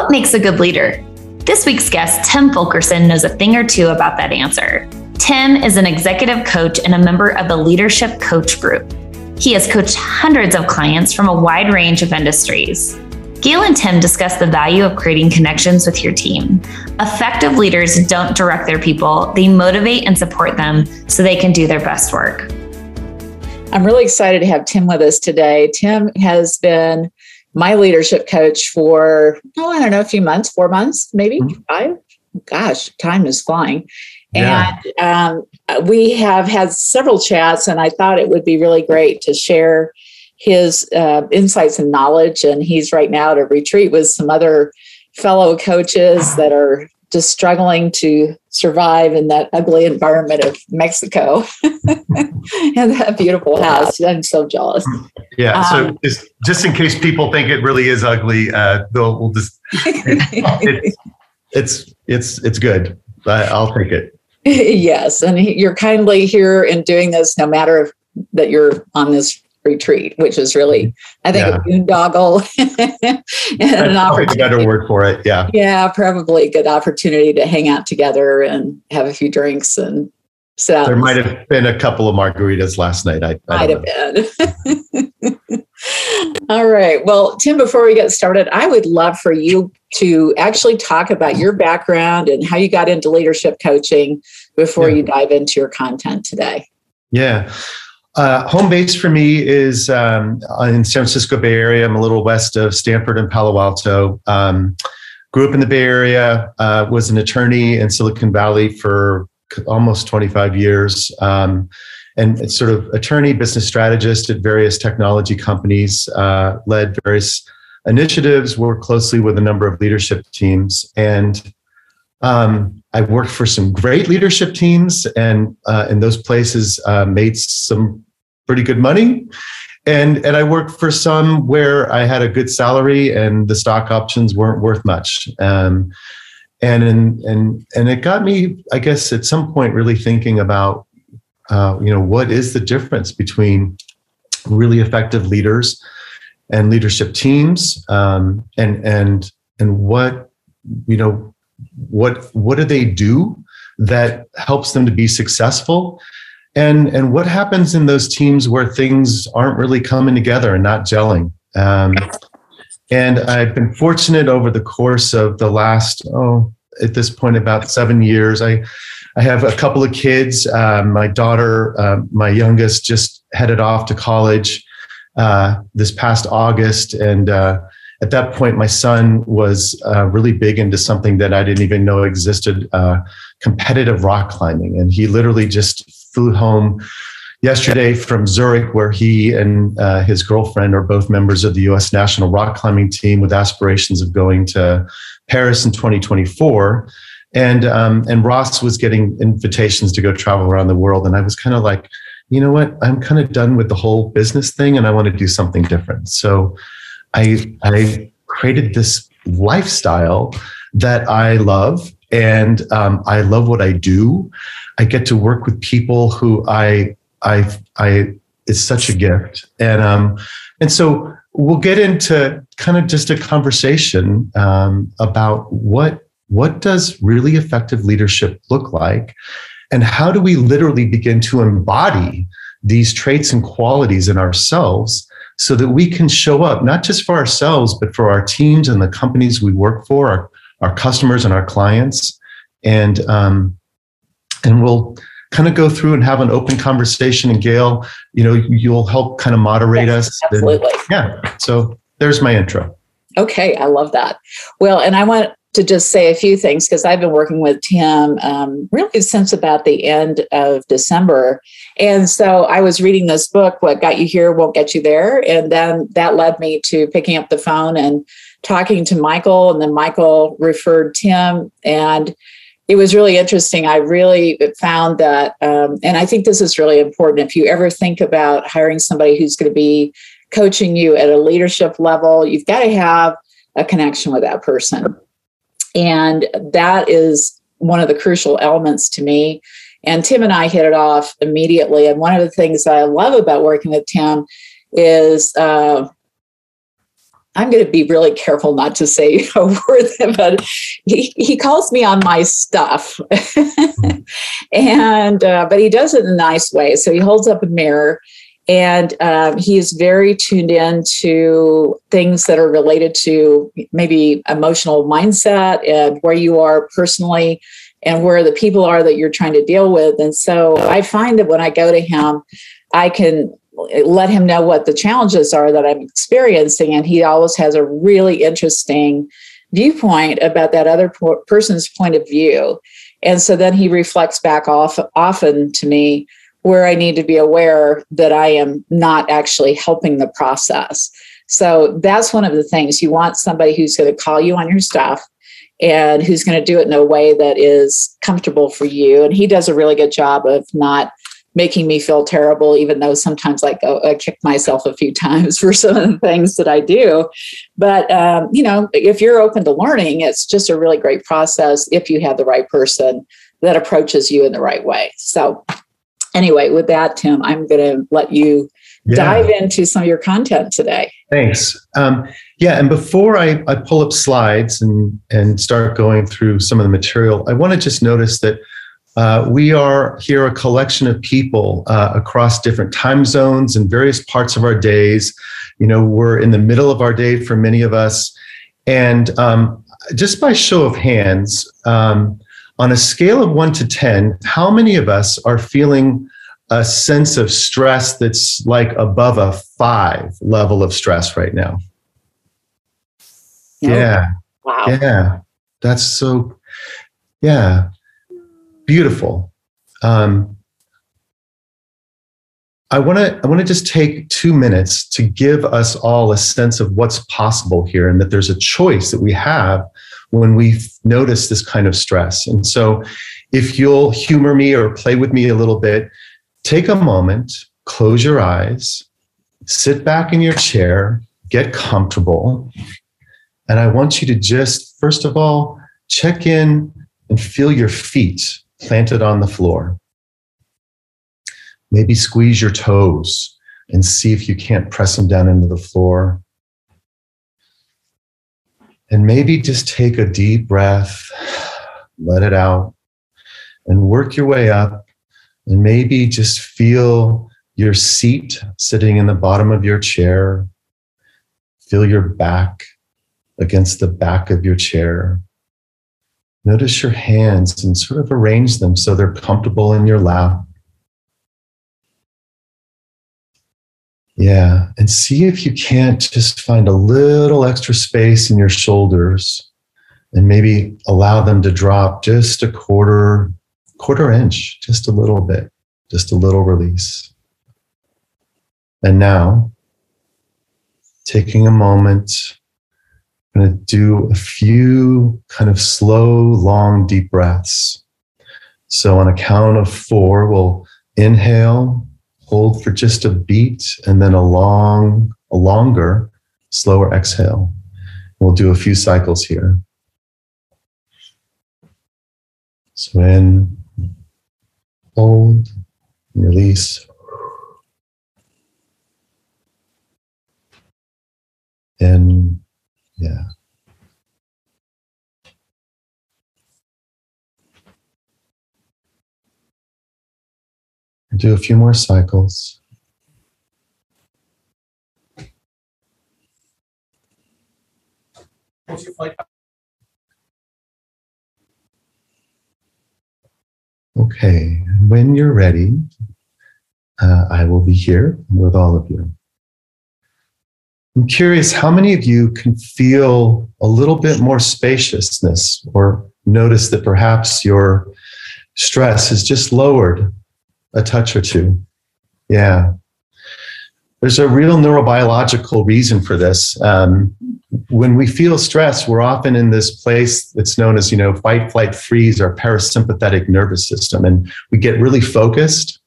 What makes a good leader? This week's guest, Tim Fulkerson, knows a thing or two about that answer. Tim is an executive coach and a member of the Leadership Coach Group. He has coached hundreds of clients from a wide range of industries. Gail and Tim discuss the value of creating connections with your team. Effective leaders don't direct their people, they motivate and support them so they can do their best work. I'm really excited to have Tim with us today. Tim has been my leadership coach for, oh, I don't know, a few months, four months, maybe mm-hmm. five. Gosh, time is flying. Yeah. And um, we have had several chats, and I thought it would be really great to share his uh, insights and knowledge. And he's right now at a retreat with some other fellow coaches that are just struggling to survive in that ugly environment of Mexico and that beautiful house. I'm so jealous. Yeah. So um, just, just in case people think it really is ugly, uh, we'll, we'll just, it, it's, it's, it's good. I'll take it. yes. And you're kindly here in doing this, no matter that you're on this retreat, which is really, I think, yeah. a boondoggle and an opportunity. better word for it. Yeah. Yeah, probably a good opportunity to hang out together and have a few drinks and sit out. There might have been a couple of margaritas last night. I, I might have been. All right. Well, Tim, before we get started, I would love for you to actually talk about your background and how you got into leadership coaching before yeah. you dive into your content today. Yeah. Uh, home base for me is um, in San Francisco Bay Area. I'm a little west of Stanford and Palo Alto. Um, grew up in the Bay Area. Uh, was an attorney in Silicon Valley for almost 25 years, um, and sort of attorney, business strategist at various technology companies. Uh, led various initiatives. Worked closely with a number of leadership teams, and um, I worked for some great leadership teams, and uh, in those places uh, made some pretty good money. And and I worked for some where I had a good salary, and the stock options weren't worth much. Um, and and and and it got me, I guess, at some point, really thinking about, uh, you know, what is the difference between really effective leaders and leadership teams, um, and and and what you know what what do they do that helps them to be successful? And and what happens in those teams where things aren't really coming together and not gelling? Um, and i've been fortunate over the course of the last oh at this point about seven years i i have a couple of kids. Um, my daughter uh, my youngest just headed off to college uh, this past august. And uh, at that point, my son was uh, really big into something that I didn't even know existed uh, competitive rock climbing. And he literally just flew home yesterday from Zurich, where he and uh, his girlfriend are both members of the US national rock climbing team with aspirations of going to Paris in 2024. And, um, and Ross was getting invitations to go travel around the world. And I was kind of like, you know what? I'm kind of done with the whole business thing and I want to do something different. So I I created this lifestyle that I love, and um, I love what I do. I get to work with people who I I I it's such a gift, and um and so we'll get into kind of just a conversation um, about what what does really effective leadership look like, and how do we literally begin to embody these traits and qualities in ourselves so that we can show up not just for ourselves, but for our teams and the companies we work for, our, our customers and our clients. And, um, and we'll kind of go through and have an open conversation. And Gail, you know, you'll help kind of moderate yes, us. Absolutely. And, yeah. So there's my intro. Okay, I love that. Well, and I want to just say a few things because I've been working with Tim um, really since about the end of December. And so I was reading this book, What Got You Here Won't Get You There. And then that led me to picking up the phone and talking to Michael. And then Michael referred Tim. And it was really interesting. I really found that, um, and I think this is really important. If you ever think about hiring somebody who's going to be coaching you at a leadership level, you've got to have a connection with that person and that is one of the crucial elements to me. And Tim and I hit it off immediately. And one of the things that I love about working with Tim is uh, I'm going to be really careful not to say a word, but he, he calls me on my stuff. and, uh, but he does it in a nice way. So he holds up a mirror and um, he is very tuned in to things that are related to maybe emotional mindset and where you are personally and where the people are that you're trying to deal with. And so I find that when I go to him, I can let him know what the challenges are that I'm experiencing. And he always has a really interesting viewpoint about that other person's point of view. And so then he reflects back off often to me where I need to be aware that I am not actually helping the process. So that's one of the things you want somebody who's going to call you on your stuff and who's going to do it in a way that is comfortable for you. And he does a really good job of not making me feel terrible, even though sometimes like I kick myself a few times for some of the things that I do. But, um, you know, if you're open to learning, it's just a really great process if you have the right person that approaches you in the right way. So, anyway, with that, Tim, I'm going to let you yeah. dive into some of your content today. Thanks. Um, yeah, and before I, I pull up slides and, and start going through some of the material, I want to just notice that uh, we are here a collection of people uh, across different time zones and various parts of our days. You know, we're in the middle of our day for many of us. And um, just by show of hands, um, on a scale of one to 10, how many of us are feeling a sense of stress that's like above a five level of stress right now? Yeah. Wow. Yeah. That's so, yeah beautiful. Um, I want to I want to just take two minutes to give us all a sense of what's possible here, and that there's a choice that we have when we notice this kind of stress. And so, if you'll humor me or play with me a little bit, take a moment, close your eyes, sit back in your chair, get comfortable, and I want you to just first of all check in and feel your feet planted on the floor. Maybe squeeze your toes and see if you can't press them down into the floor. And maybe just take a deep breath, let it out, and work your way up. And maybe just feel your seat sitting in the bottom of your chair. Feel your back against the back of your chair. Notice your hands and sort of arrange them so they're comfortable in your lap. Yeah, and see if you can't just find a little extra space in your shoulders and maybe allow them to drop just a quarter quarter inch, just a little bit, just a little release. And now, taking a moment I'm going to do a few kind of slow, long, deep breaths. So, on a count of four, we'll inhale, hold for just a beat, and then a long, a longer, slower exhale. We'll do a few cycles here. So, in, hold, release. In, yeah. Do a few more cycles. Okay, when you're ready, uh, I will be here with all of you. I'm curious how many of you can feel a little bit more spaciousness or notice that perhaps your stress is just lowered a touch or two. Yeah. There's a real neurobiological reason for this. Um, when we feel stress, we're often in this place that's known as, you know, fight, flight, freeze, our parasympathetic nervous system. And we get really focused.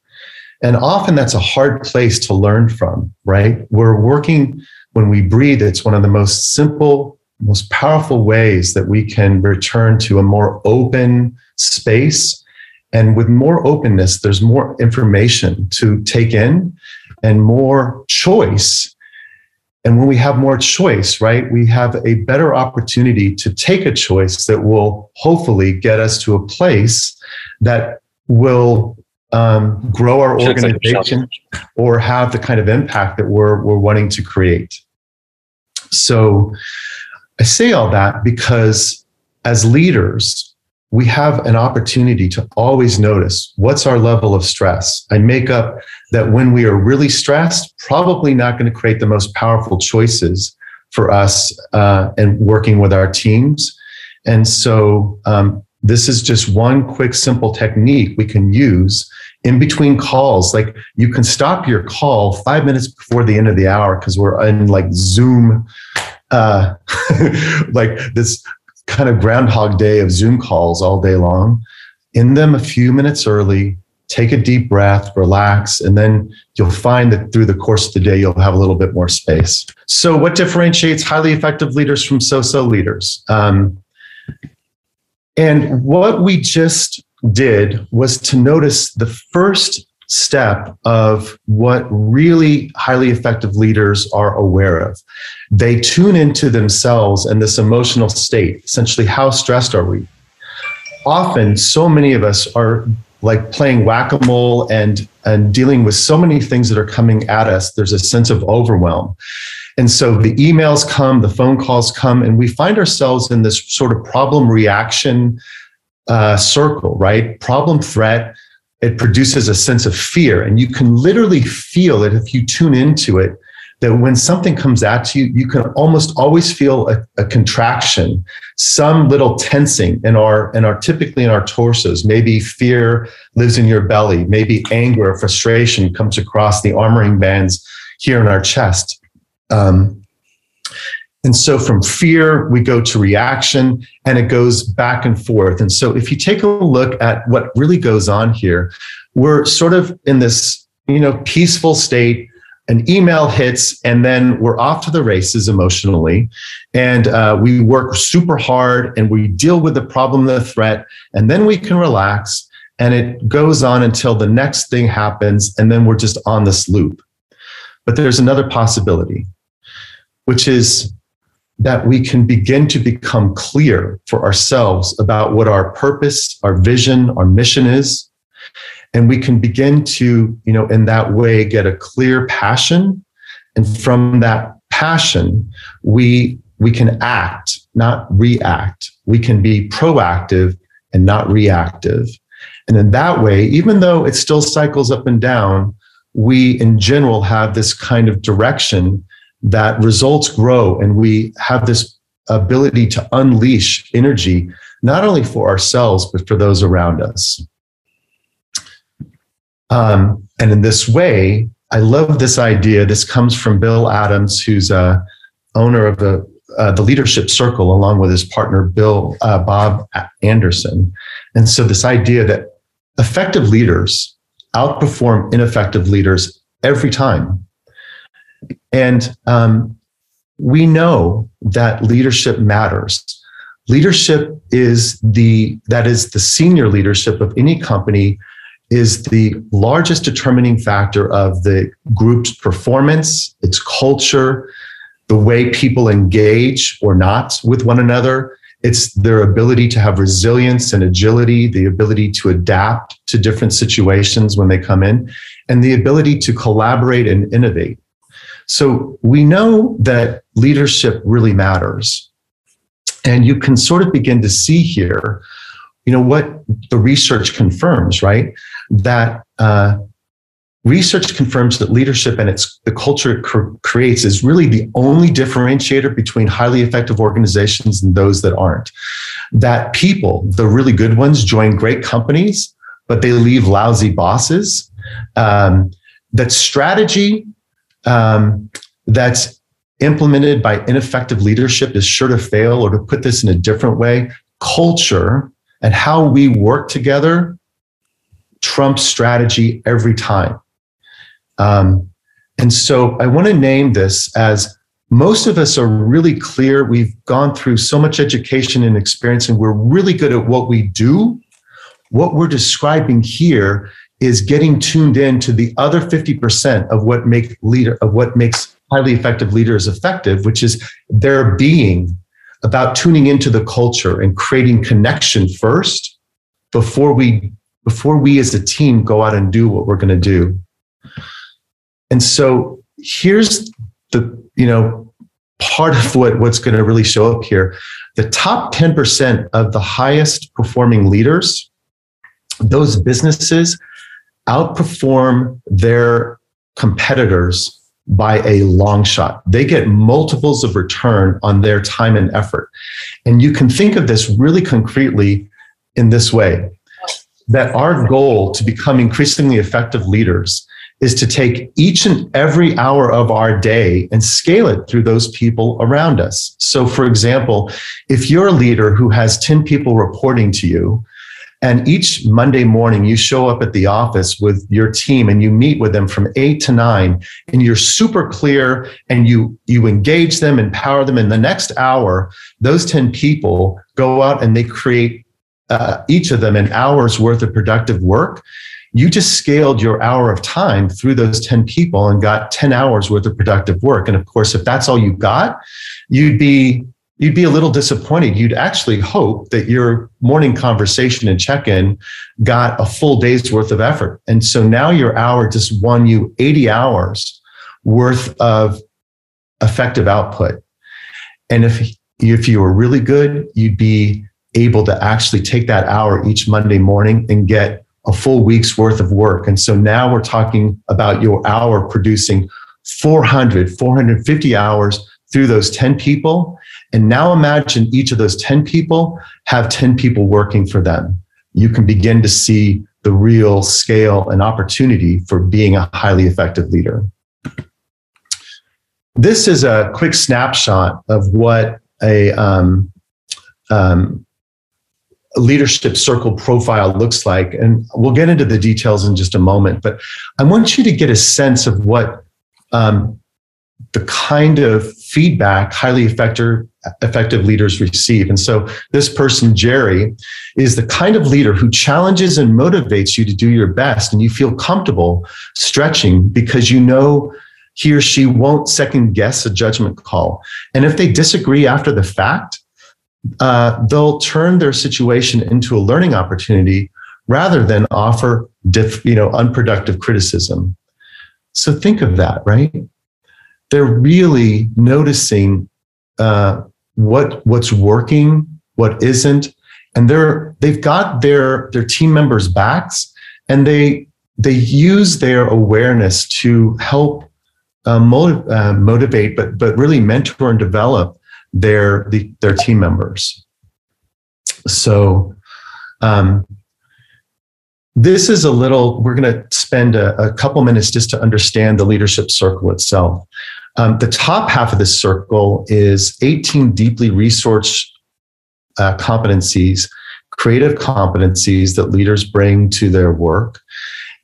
And often that's a hard place to learn from, right? We're working when we breathe, it's one of the most simple, most powerful ways that we can return to a more open space. And with more openness, there's more information to take in and more choice. And when we have more choice, right, we have a better opportunity to take a choice that will hopefully get us to a place that will um, grow our organization or have the kind of impact that we're, we're wanting to create. So I say all that because as leaders, we have an opportunity to always notice what's our level of stress. I make up that when we are really stressed, probably not going to create the most powerful choices for us uh, and working with our teams. And so, um, this is just one quick, simple technique we can use in between calls. Like you can stop your call five minutes before the end of the hour because we're in like Zoom, uh, like this kind of groundhog day of Zoom calls all day long. In them a few minutes early, take a deep breath, relax, and then you'll find that through the course of the day, you'll have a little bit more space. So, what differentiates highly effective leaders from so so leaders? Um, and what we just did was to notice the first step of what really highly effective leaders are aware of. They tune into themselves and this emotional state. Essentially, how stressed are we? Often, so many of us are like playing whack-a-mole and and dealing with so many things that are coming at us there's a sense of overwhelm and so the emails come the phone calls come and we find ourselves in this sort of problem reaction uh, circle right problem threat it produces a sense of fear. And you can literally feel it if you tune into it that when something comes at you, you can almost always feel a, a, contraction, some little tensing in our, in our typically in our torsos. Maybe fear lives in your belly. Maybe anger or frustration comes across the armoring bands here in our chest. Um, and so from fear, we go to reaction and it goes back and forth. And so if you take a look at what really goes on here, we're sort of in this, you know, peaceful state. An email hits, and then we're off to the races emotionally. And uh, we work super hard and we deal with the problem, the threat, and then we can relax. And it goes on until the next thing happens. And then we're just on this loop. But there's another possibility, which is that we can begin to become clear for ourselves about what our purpose, our vision, our mission is. And we can begin to, you know, in that way get a clear passion. And from that passion, we we can act, not react. We can be proactive and not reactive. And in that way, even though it still cycles up and down, we in general have this kind of direction that results grow and we have this ability to unleash energy, not only for ourselves, but for those around us. Um, and in this way, I love this idea. This comes from Bill Adams, who's a owner of the, uh, the Leadership Circle, along with his partner, Bill uh, Bob Anderson. And so, this idea that effective leaders outperform ineffective leaders every time. And um, we know that leadership matters. Leadership is the that is the senior leadership of any company is the largest determining factor of the group's performance, its culture, the way people engage or not with one another. It's their ability to have resilience and agility, the ability to adapt to different situations when they come in, and the ability to collaborate and innovate. So we know that leadership really matters. And you can sort of begin to see here, you know, what the research confirms, right? That uh, research confirms that leadership and its the culture it cr- creates is really the only differentiator between highly effective organizations and those that aren't. That people, the really good ones, join great companies, but they leave lousy bosses. Um, that strategy um, that's implemented by ineffective leadership is sure to fail, or to put this in a different way, culture and how we work together trumps strategy every time. Um, and so I want to name this as most of us are really clear. We've gone through so much education and experience, and we're really good at what we do. What we're describing here is getting tuned in to the other 50% of what make leader of what makes highly effective leaders effective, which is their being about tuning into the culture and creating connection first before we before we as a team go out and do what we're going to do. And so here's the you know part of what what's going to really show up here. The top 10% of the highest performing leaders, those businesses outperform their competitors by a long shot. They get multiples of return on their time and effort. And you can think of this really concretely in this way that our goal to become increasingly effective leaders is to take each and every hour of our day and scale it through those people around us. So, for example, if you're a leader who has 10 people reporting to you, and each Monday morning, you show up at the office with your team and you meet with them from eight to nine, and you're super clear and you, you engage them, empower them. In the next hour, those 10 people go out and they create uh, each of them an hour's worth of productive work. You just scaled your hour of time through those 10 people and got 10 hours worth of productive work. And of course, if that's all you got, you'd be you'd be a little disappointed. You'd actually hope that your morning conversation and check in got a full day's worth of effort. And so now your hour just won you 80 hours worth of effective output. And if, if you were really good, you'd be able to actually take that hour each Monday morning and get a full week's worth of work. And so now we're talking about your hour producing 400, 450 hours through those 10 people. And now imagine each of those 10 people have 10 people working for them. You can begin to see the real scale and opportunity for being a highly effective leader. This is a quick snapshot of what a um, um, leadership circle profile looks like. And we'll get into the details in just a moment. But I want you to get a sense of what um, the kind of feedback highly effective effective leaders receive. And so this person, Jerry, is the kind of leader who challenges and motivates you to do your best and you feel comfortable stretching because you know he or she won't second guess a judgment call. And if they disagree after the fact, uh, they'll turn their situation into a learning opportunity rather than offer diff, you know, unproductive criticism. So think of that, right? They're really noticing uh, what what's working, what isn't, and they're they've got their their team members' backs, and they they use their awareness to help uh, motiv- uh, motivate, but but really mentor and develop their the, their team members. So. Um, this is a little, we're going to spend a, a, couple minutes just to understand the leadership circle itself. Um, the top half of this circle is 18 deeply resourced uh, competencies, creative competencies that leaders bring to their work.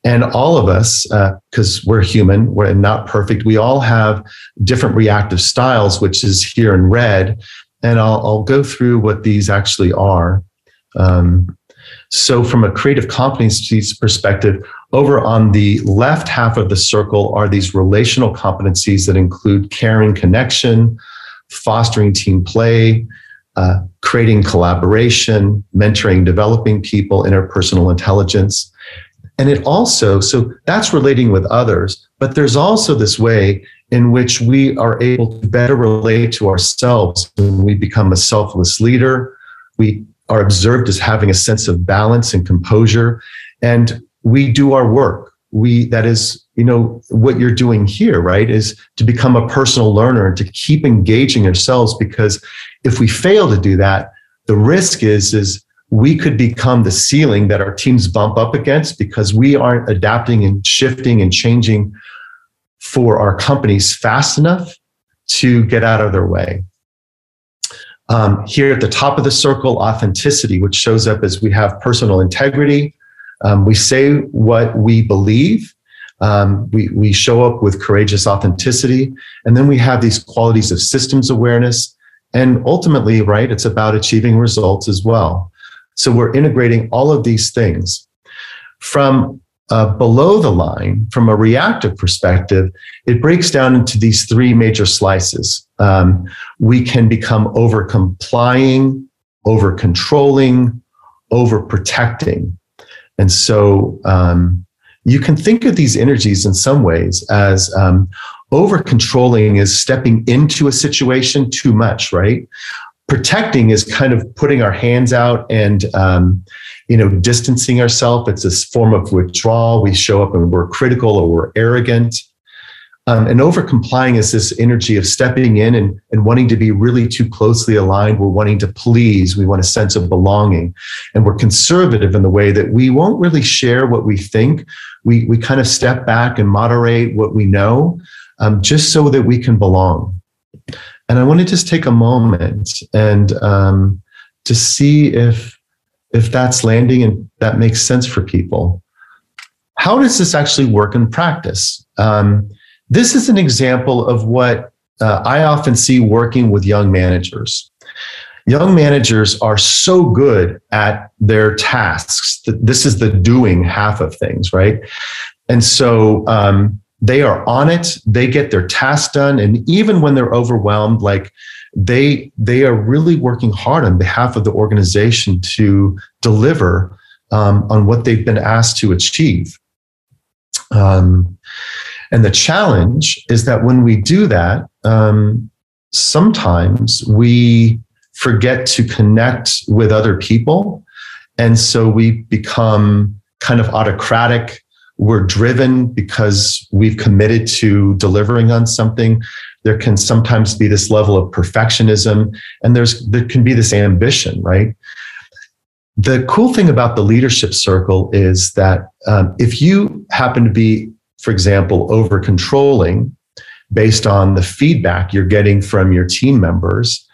And all of us, because uh, we're human, we're not perfect, we all have different reactive styles, which is here in red. And I'll, I'll go through what these actually are. Um, so, from a creative competencies perspective, over on the left half of the circle are these relational competencies that include caring connection, fostering team play, uh, creating collaboration, mentoring, developing people, interpersonal intelligence. And it also, so that's relating with others, but there's also this way in which we are able to better relate to ourselves when we become a selfless leader. We are observed as having a sense of balance and composure. And we do our work. We, that is, you know, what you're doing here, right, is to become a personal learner and to keep engaging ourselves because if we fail to do that, the risk is, is we could become the ceiling that our teams bump up against because we aren't adapting and shifting and changing for our companies fast enough to get out of their way. Um, here at the top of the circle, authenticity, which shows up as we have personal integrity, um, we say what we believe. Um, we, we show up with courageous authenticity. And then we have these qualities of systems awareness. And ultimately, right, it's about achieving results as well. So we're integrating all of these things. From uh, below the line, from a reactive perspective, it breaks down into these three major slices. Um, we can become over complying, over controlling, over protecting. And so um, you can think of these energies in some ways as um, over controlling is stepping into a situation too much, right? Protecting is kind of putting our hands out and um, you know, distancing ourselves. It's this form of withdrawal. We show up and we're critical or we're arrogant. Um, and over complying is this energy of stepping in and, and wanting to be really too closely aligned. We're wanting to please. We want a sense of belonging. And we're conservative in the way that we won't really share what we think. We, we kind of step back and moderate what we know um, just so that we can belong. And I want to just take a moment and um, to see if if that's landing and that makes sense for people. How does this actually work in practice? Um, this is an example of what uh, I often see working with young managers. Young managers are so good at their tasks. This is the doing half of things, right? And so um, they are on it. They get their tasks done. And even when they're overwhelmed, like they they are really working hard on behalf of the organization to deliver um, on what they've been asked to achieve. Um, and the challenge is that when we do that, um, sometimes we forget to connect with other people. And so we become kind of autocratic. We're driven because we've committed to delivering on something there can sometimes be this level of perfectionism and there's there can be this ambition right the cool thing about the leadership circle is that um, if you happen to be for example over controlling based on the feedback you're getting from your team members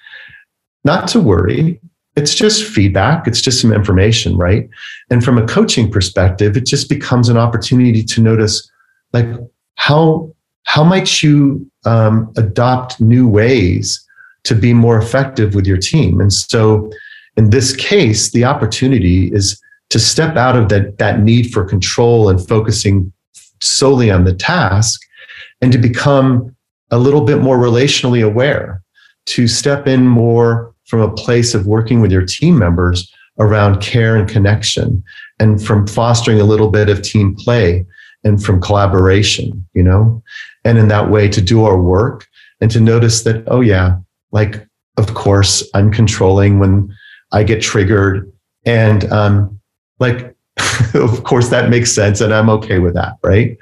not to worry it's just feedback it's just some information right and from a coaching perspective it just becomes an opportunity to notice like how how might you um, adopt new ways to be more effective with your team? And so, in this case, the opportunity is to step out of that, that need for control and focusing solely on the task and to become a little bit more relationally aware, to step in more from a place of working with your team members around care and connection and from fostering a little bit of team play and from collaboration, you know? and in that way to do our work and to notice that, oh, yeah, like, of course, I'm controlling when I get triggered. And um, like, of course, that makes sense. And I'm okay with that. Right.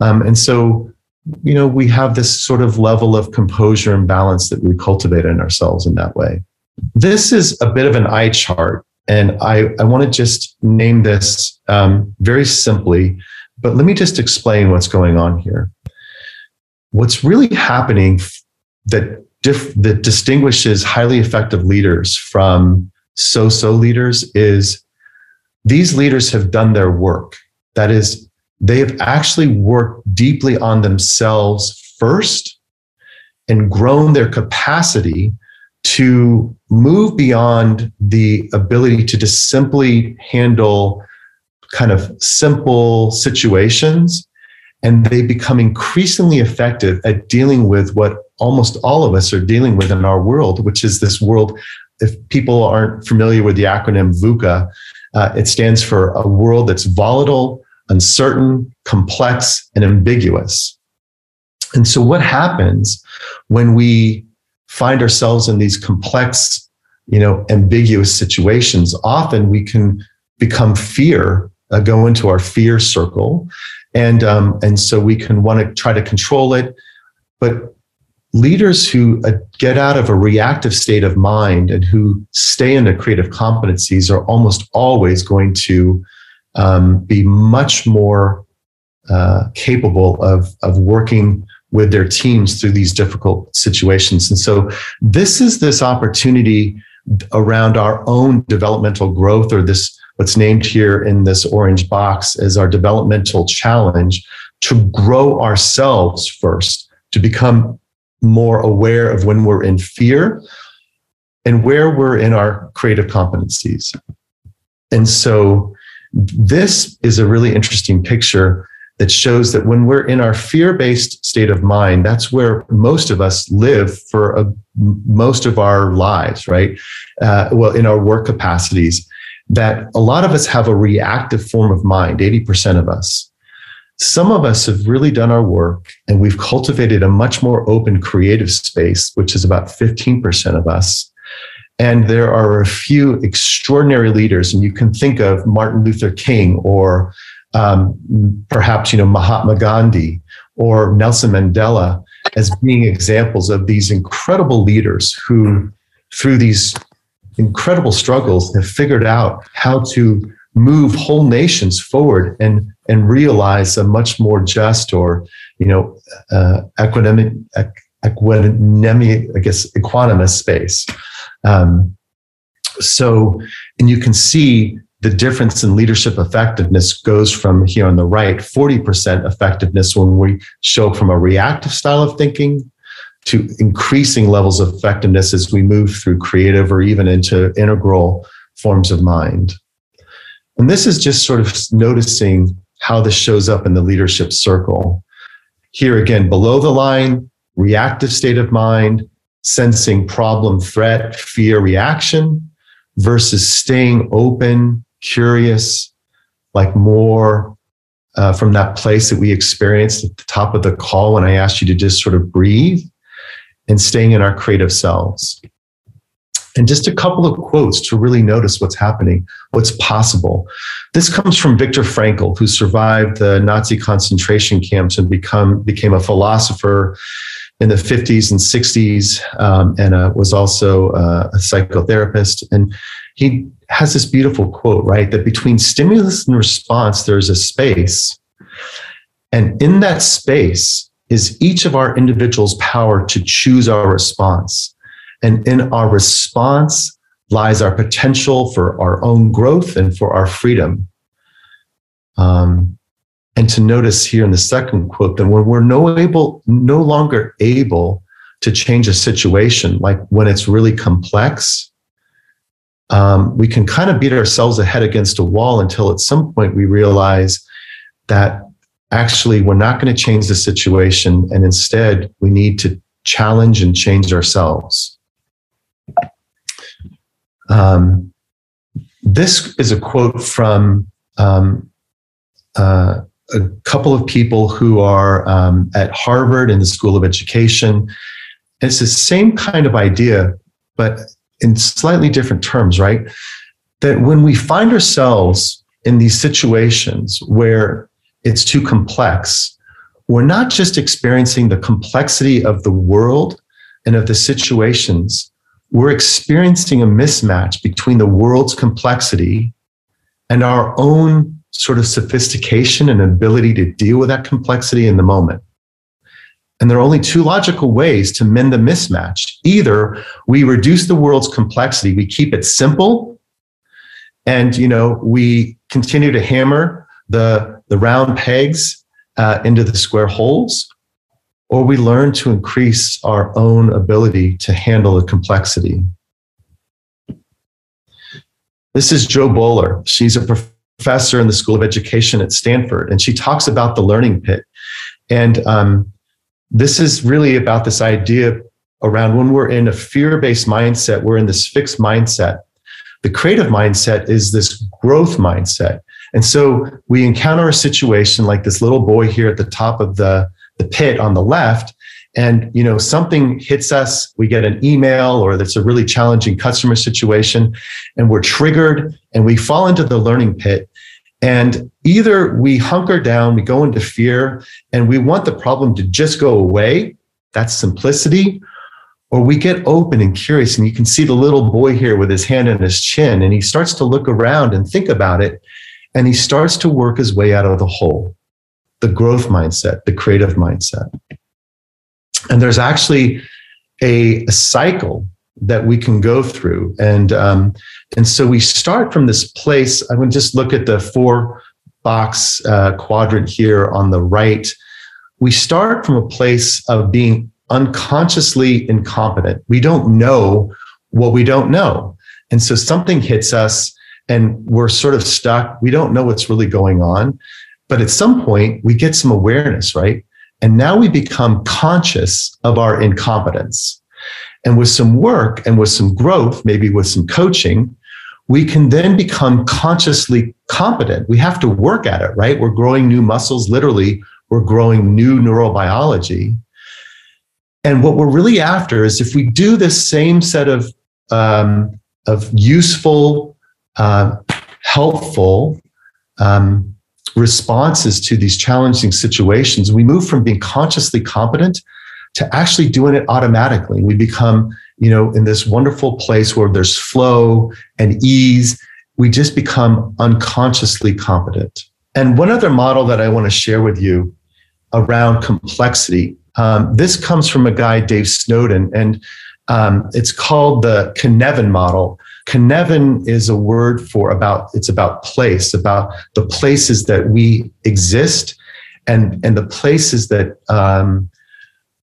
Um, and so, you know, we have this sort of level of composure and balance that we cultivate in ourselves in that way. This is a bit of an eye chart. And I, I want to just name this um, very simply, but let me just explain what's going on here what's really happening that that distinguishes highly effective leaders from so-so leaders is these leaders have done their work. That is, they have actually worked deeply on themselves first and grown their capacity to move beyond the ability to just simply handle kind of simple situations and they become increasingly effective at dealing with what almost all of us are dealing with in our world, which is this world. If people aren't familiar with the acronym VUCA, uh, it stands for a world that's volatile, uncertain, complex, and ambiguous. And so, what happens when we find ourselves in these complex, you know, ambiguous situations? Often we can become fear, uh, go into our fear circle, and um, and so we can want to try to control it but leaders who uh, get out of a reactive state of mind and who stay in their creative competencies are almost always going to um, be much more uh, capable of of working with their teams through these difficult situations. And so this is this opportunity around our own developmental growth or this what's named here in this orange box as our developmental challenge to grow ourselves first, to become more aware of when we're in fear and where we're in our creative competencies. And so this is a really interesting picture that shows that when we're in our fear based state of mind, that's where most of us live for a, most of our lives, right? Uh, well, in our work capacities, that a lot of us have a reactive form of mind, 80% of us. Some of us have really done our work and we've cultivated a much more open creative space, which is about 15% of us. And there are a few extraordinary leaders, and you can think of Martin Luther King or um, perhaps you know Mahatma Gandhi or Nelson Mandela as being examples of these incredible leaders who, through these incredible struggles, have figured out how to move whole nations forward and and realize a much more just or you know uh, equanimity, I guess equanimous space. Um, so, and you can see the difference in leadership effectiveness goes from here on the right 40% effectiveness when we show from a reactive style of thinking to increasing levels of effectiveness as we move through creative or even into integral forms of mind. And this is just sort of noticing how this shows up in the leadership circle. Here again, below the line, reactive state of mind, sensing problem, threat, fear, reaction versus staying open, curious, like more uh, from that place that we experienced at the top of the call when I asked you to just sort of breathe and staying in our creative selves. And just a couple of quotes to really notice what's happening, what's possible. This comes from Viktor Frankl, who survived the Nazi concentration camps and become, became a philosopher in the 50s and 60s um, and uh, was also uh, a psychotherapist. And he has this beautiful quote, right? That between stimulus and response, there's a space. And in that space is each of our individuals' power to choose our response. And in our response lies our potential for our own growth and for our freedom. Um, and to notice here in the second quote that when we're no able, no longer able to change a situation, like when it's really complex, um, we can kind of beat ourselves ahead against a wall until at some point we realize that actually we're not going to change the situation and instead we need to challenge and change ourselves um, this is a quote from um, uh, a couple of people who are um, at harvard in the school of education it's the same kind of idea but in slightly different terms, right? That when we find ourselves in these situations where it's too complex, we're not just experiencing the complexity of the world and of the situations, we're experiencing a mismatch between the world's complexity and our own sort of sophistication and ability to deal with that complexity in the moment. And there are only two logical ways to mend the mismatch. Either we reduce the world's complexity, we keep it simple, and you know we continue to hammer the the round pegs uh, into the square holes, or we learn to increase our own ability to handle the complexity. This is Jo Boaler. She's a professor in the School of Education at Stanford, and she talks about the learning pit. And um, this is really about this idea around when we're in a fear based mindset, we're in this fixed mindset. The creative mindset is this growth mindset. And so we encounter a situation like this little boy here at the top of the, the pit on the left. And you know, something hits us, we get an email or that's a really challenging customer situation, and we're triggered and we fall into the learning pit. And either we hunker down, we go into fear, and we want the problem to just go away. That's simplicity. Or we get open and curious, and you can see the little boy here with his hand on his chin, and he starts to look around and think about it, and he starts to work his way out of the hole the growth mindset, the creative mindset. And there's actually a, a cycle that we can go through. And um, and so we start from this place. I would just look at the four box uh, quadrant here on the right. We start from a place of being unconsciously incompetent. We don't know what we don't know. And so something hits us and we're sort of stuck. We don't know what's really going on. But at some point, we get some awareness, right? And now we become conscious of our incompetence. And with some work and with some growth, maybe with some coaching, we can then become consciously competent. We have to work at it, right? We're growing new muscles, literally, we're growing new neurobiology. And what we're really after is if we do this same set of, um, of useful, uh, helpful um, responses to these challenging situations, we move from being consciously competent to actually doing it automatically. We become, you know, in this wonderful place where there's flow and ease. We just become unconsciously competent. And one other model that I want to share with you around complexity. Um, this comes from a guy, Dave Snowden, and um, it's called the Cynefin model. Cynefin is a word for about it's about place, about the places that we exist, and and the places that um,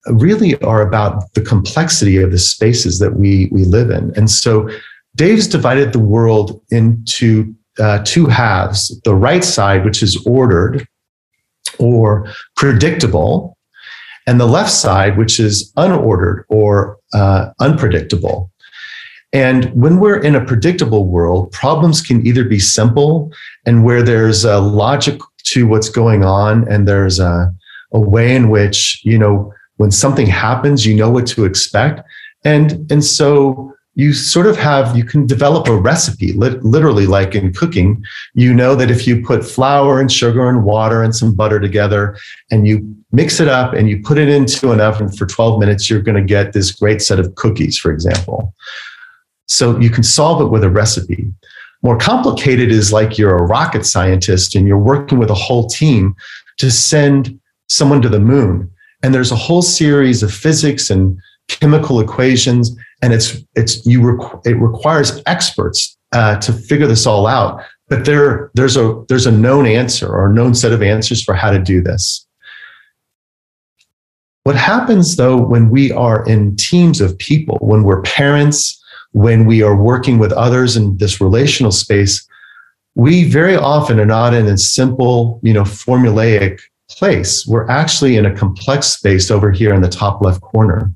really are about the complexity of the spaces that we we live in. And so, Dave's divided the world into uh, two halves: the right side, which is ordered or predictable, and the left side, which is unordered or uh, unpredictable. And when we're in a predictable world, problems can either be simple and where there's a logic to what's going on, and there's a, a way in which, you know, when something happens, you know what to expect. And, and so you sort of have you can develop a recipe literally like in cooking you know that if you put flour and sugar and water and some butter together and you mix it up and you put it into an oven for 12 minutes you're going to get this great set of cookies for example so you can solve it with a recipe. More complicated is like you're a rocket scientist and you're working with a whole team to send someone to the moon. And there's a whole series of physics and chemical equations, and it's it's you requ- it requires experts uh, to figure this all out. But there there's a there's a known answer or a known set of answers for how to do this. What happens though when we are in teams of people, when we're parents, when we are working with others in this relational space, we very often are not in a simple, you know, formulaic place. We're actually in a complex space over here in the top left corner.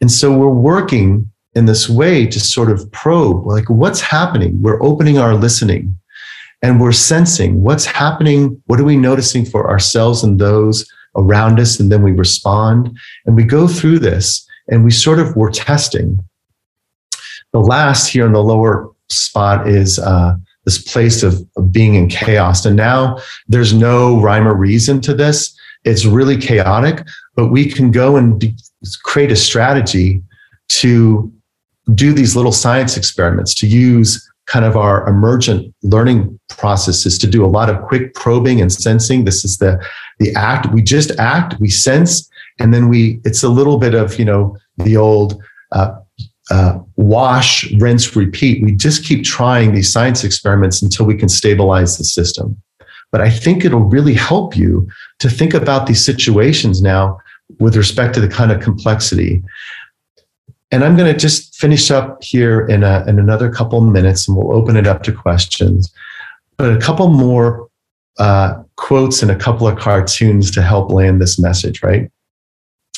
And so we're working in this way to sort of probe like what's happening. We're opening our listening and we're sensing what's happening. What are we noticing for ourselves and those around us? And then we respond and we go through this and we sort of, we're testing. The last here in the lower spot is uh, this place of, of being in chaos. And now there's no rhyme or reason to this. It's really chaotic, but we can go and be, create a strategy to do these little science experiments, to use kind of our emergent learning processes to do a lot of quick probing and sensing. This is the the act. We just act, we sense, and then we. It's a little bit of you know the old uh, uh, wash, rinse, repeat. We just keep trying these science experiments until we can stabilize the system. But I think it'll really help you to think about these situations now with respect to the kind of complexity. And I'm going to just finish up here in, a, in another couple minutes and we'll open it up to questions. But a couple more uh, quotes and a couple of cartoons to help land this message, right?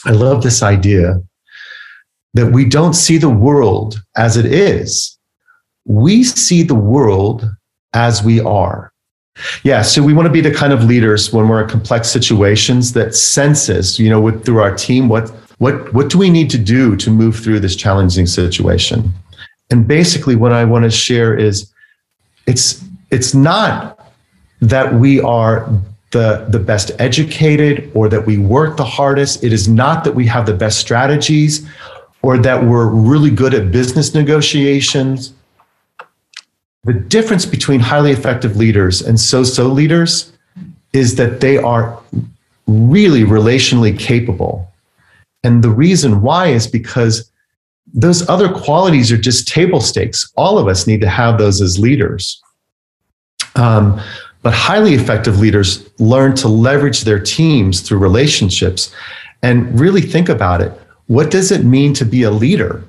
I love this idea that we don't see the world as it is. We see the world as we are. Yeah, so we want to be the kind of leaders when we're in complex situations that senses, you know, with, through our team, what what what do we need to do to move through this challenging situation? And basically, what I want to share is, it's it's not that we are the the best educated or that we work the hardest. It is not that we have the best strategies or that we're really good at business negotiations. The difference between highly effective leaders and so so leaders is that they are really relationally capable. And the reason why is because those other qualities are just table stakes. All of us need to have those as leaders. Um, but highly effective leaders learn to leverage their teams through relationships and really think about it. What does it mean to be a leader?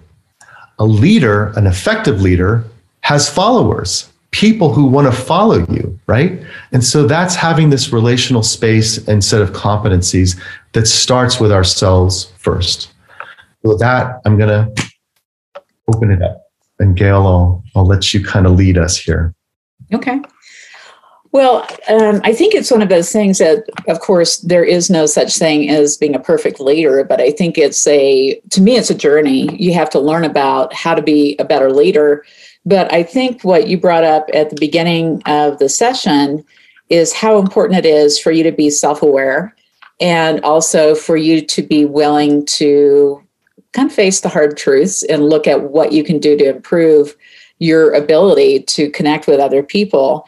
A leader, an effective leader, has followers. people who want to follow you, right? And so that's having this relational space and set of competencies that starts with ourselves first. With that, I'm going to open it up. And Gail, I'll, I'll let you kind of lead us here. Okay. Well, um, I think it's one of those things that, of course, there is no such thing as being a perfect leader, but I think it's a, to me, it's a journey. You have to learn about how to be a better leader but I think what you brought up at the beginning of the session is how important it is for you to be self aware and also for you to be willing to kind of face the hard truths and look at what you can do to improve your ability to connect with other people.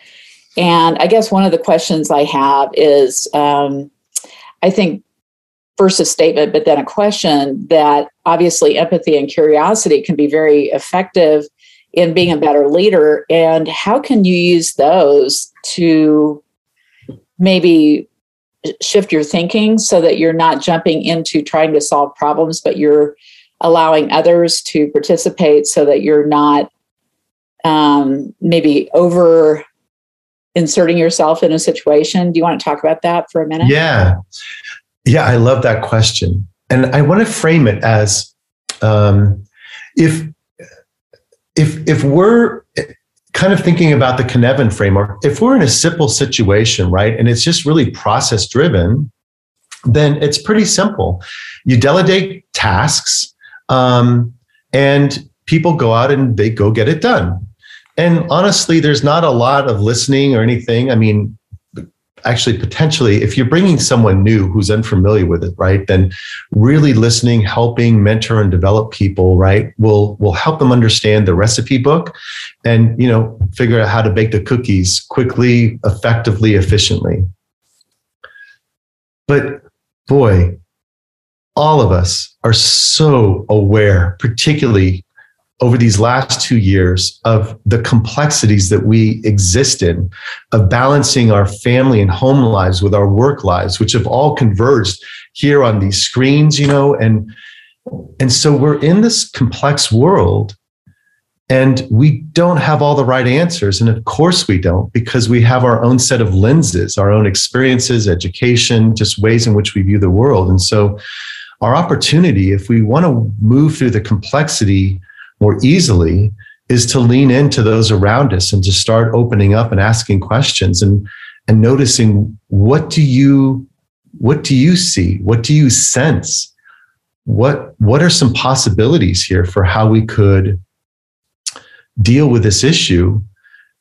And I guess one of the questions I have is um, I think first a statement, but then a question that obviously empathy and curiosity can be very effective in being a better leader. And how can you use those to maybe shift your thinking so that you're not jumping into trying to solve problems but you're allowing others to participate so that you're not um, maybe over inserting yourself in a situation do you want to talk about that for a minute yeah yeah i love that question and i want to frame it as um, if if if we're kind of thinking about the Cynefin framework, if we're in a simple situation, right, and it's just really process driven, then it's pretty simple. You delegate tasks, um, and people go out and they go get it done. And honestly, there's not a lot of listening or anything. I mean, actually potentially if you're bringing someone new who's unfamiliar with it right then really listening helping mentor and develop people right will will help them understand the recipe book and you know figure out how to bake the cookies quickly effectively efficiently but boy all of us are so aware particularly over these last two years of the complexities that we exist in, of balancing our family and home lives with our work lives, which have all converged here on these screens, you know, and and so we're in this complex world and we don't have all the right answers. And of course we don't, because we have our own set of lenses, our own experiences, education, just ways in which we view the world. And so our opportunity, if we want to move through the complexity more easily is to lean into those around us and to start opening up and asking questions and and noticing what do you what do you see? What do you sense? What what are some possibilities here for how we could deal with this issue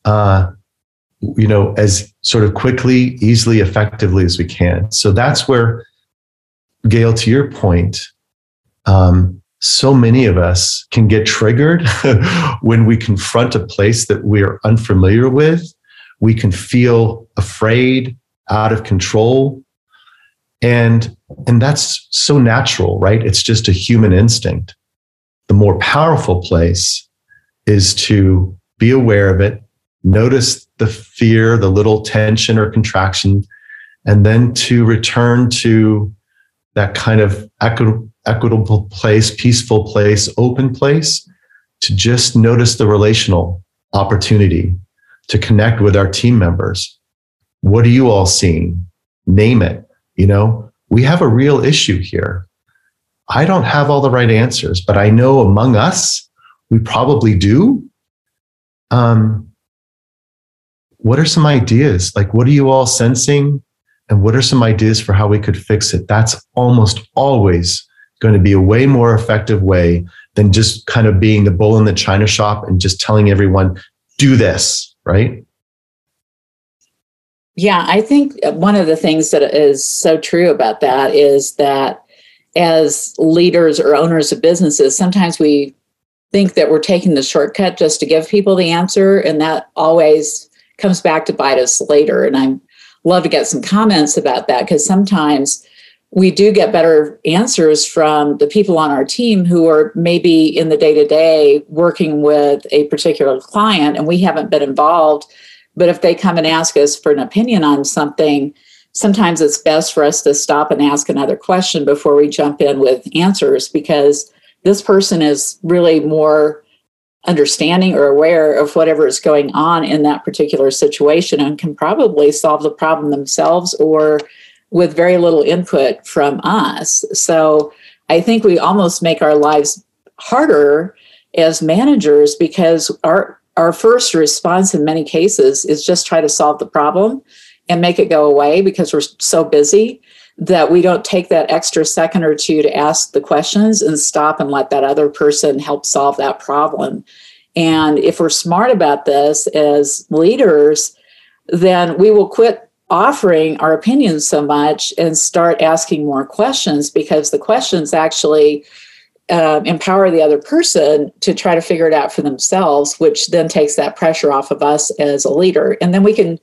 uh, you know as sort of quickly easily effectively as we can? So that's where gail to your point um, so many of us can get triggered when we confront a place that we are unfamiliar with. We can feel afraid, out of control. And, and that's so natural, right? It's just a human instinct. The more powerful place is to be aware of it, notice the fear, the little tension or contraction, and then to return to that kind of equitable place, peaceful place, open place to just notice the relational opportunity to connect with our team members. What are you all seeing? Name it. You know, we have a real issue here. I don't have all the right answers, but I know among us, we probably do. Um, what are some ideas? Like, what are you all sensing? And what are some ideas for how we could fix it? That's almost always going to be a way more effective way than just kind of being the bull in the china shop and just telling everyone, do this, right? Yeah, I think one of the things that is so true about that is that as leaders or owners of businesses, sometimes we think that we're taking the shortcut just to give people the answer, and that always comes back to bite us later. And I love to get some comments about that because sometimes we do get better answers from the people on our team who are maybe in the day to day working with a particular client and we haven't been involved. But if they come and ask us for an opinion on something, sometimes it's best for us to stop and ask another question before we jump in with answers because this person is really more understanding or aware of whatever is going on in that particular situation and can probably solve the problem themselves or with very little input from us. So I think we almost make our lives harder as managers because our our first response in many cases is just try to solve the problem and make it go away because we're so busy that we don't take that extra second or two to ask the questions and stop and let that other person help solve that problem. And if we're smart about this as leaders, then we will quit offering our opinions so much and start asking more questions because the questions actually um, empower the other person to try to figure it out for themselves, which then takes that pressure off of us as a leader. And then we can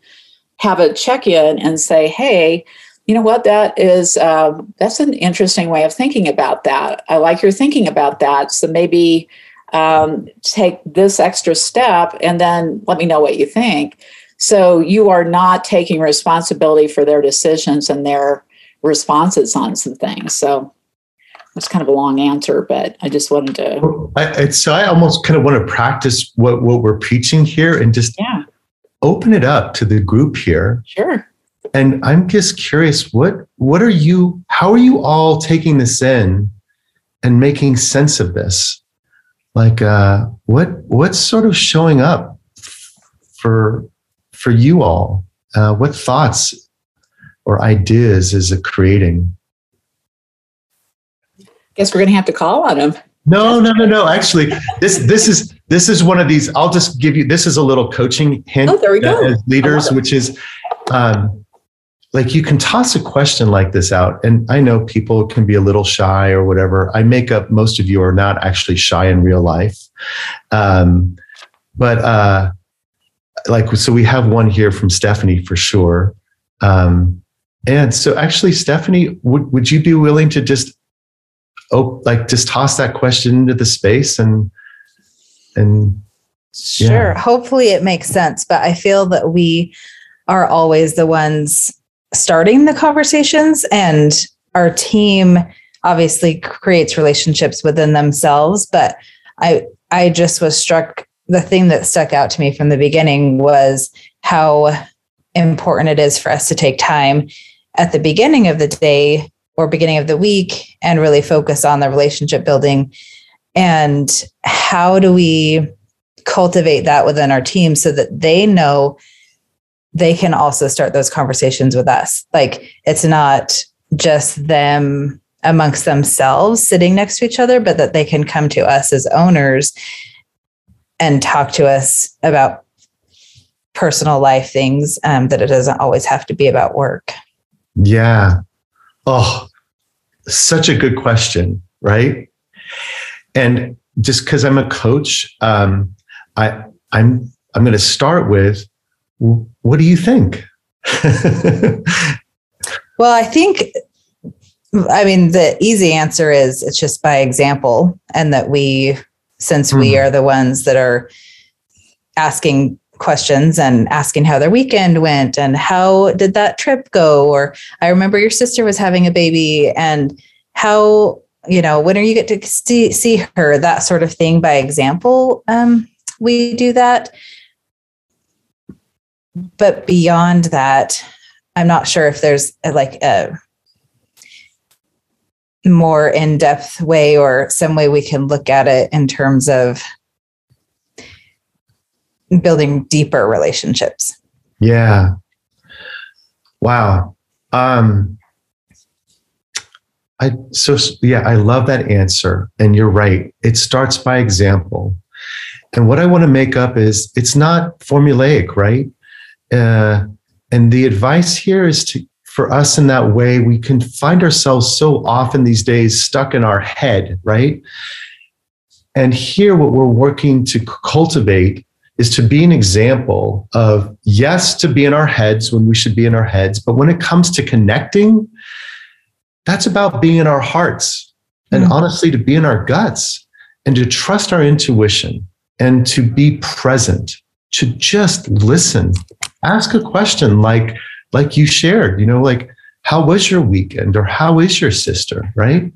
have a check in and say, hey, you know what that is um, that's an interesting way of thinking about that i like your thinking about that so maybe um, take this extra step and then let me know what you think so you are not taking responsibility for their decisions and their responses on some things so it's kind of a long answer, but I just wanted to. I, so I almost kind of want to practice what what we're preaching here and just yeah. open it up to the group here. Sure. And I'm just curious, what what are you? How are you all taking this in and making sense of this? Like, uh, what what's sort of showing up for for you all? Uh, what thoughts or ideas is it creating? guess we're going to have to call on him. No, no, no, no. Actually, this this is this is one of these. I'll just give you. This is a little coaching hint. Oh, there we go. As leaders, which is, um, like you can toss a question like this out, and I know people can be a little shy or whatever. I make up most of you are not actually shy in real life, um, but uh, like so we have one here from Stephanie for sure. Um, and so, actually, Stephanie, would would you be willing to just oh like just toss that question into the space and and yeah. sure hopefully it makes sense but i feel that we are always the ones starting the conversations and our team obviously creates relationships within themselves but i i just was struck the thing that stuck out to me from the beginning was how important it is for us to take time at the beginning of the day or beginning of the week and really focus on the relationship building. And how do we cultivate that within our team so that they know they can also start those conversations with us. Like it's not just them amongst themselves sitting next to each other but that they can come to us as owners and talk to us about personal life things um, that it doesn't always have to be about work. Yeah. Oh, such a good question, right? And just because I'm a coach, um, I I'm I'm going to start with, what do you think? well, I think, I mean, the easy answer is it's just by example, and that we, since we hmm. are the ones that are asking questions and asking how their weekend went and how did that trip go or i remember your sister was having a baby and how you know when are you get to see, see her that sort of thing by example um, we do that but beyond that i'm not sure if there's a, like a more in-depth way or some way we can look at it in terms of building deeper relationships. Yeah. Wow. Um I so yeah, I love that answer and you're right. It starts by example. And what I want to make up is it's not formulaic, right? Uh, and the advice here is to for us in that way we can find ourselves so often these days stuck in our head, right? And here what we're working to cultivate is to be an example of yes, to be in our heads when we should be in our heads, but when it comes to connecting, that's about being in our hearts and mm-hmm. honestly to be in our guts and to trust our intuition and to be present, to just listen. Ask a question like, like you shared, you know, like, how was your weekend or how is your sister, right?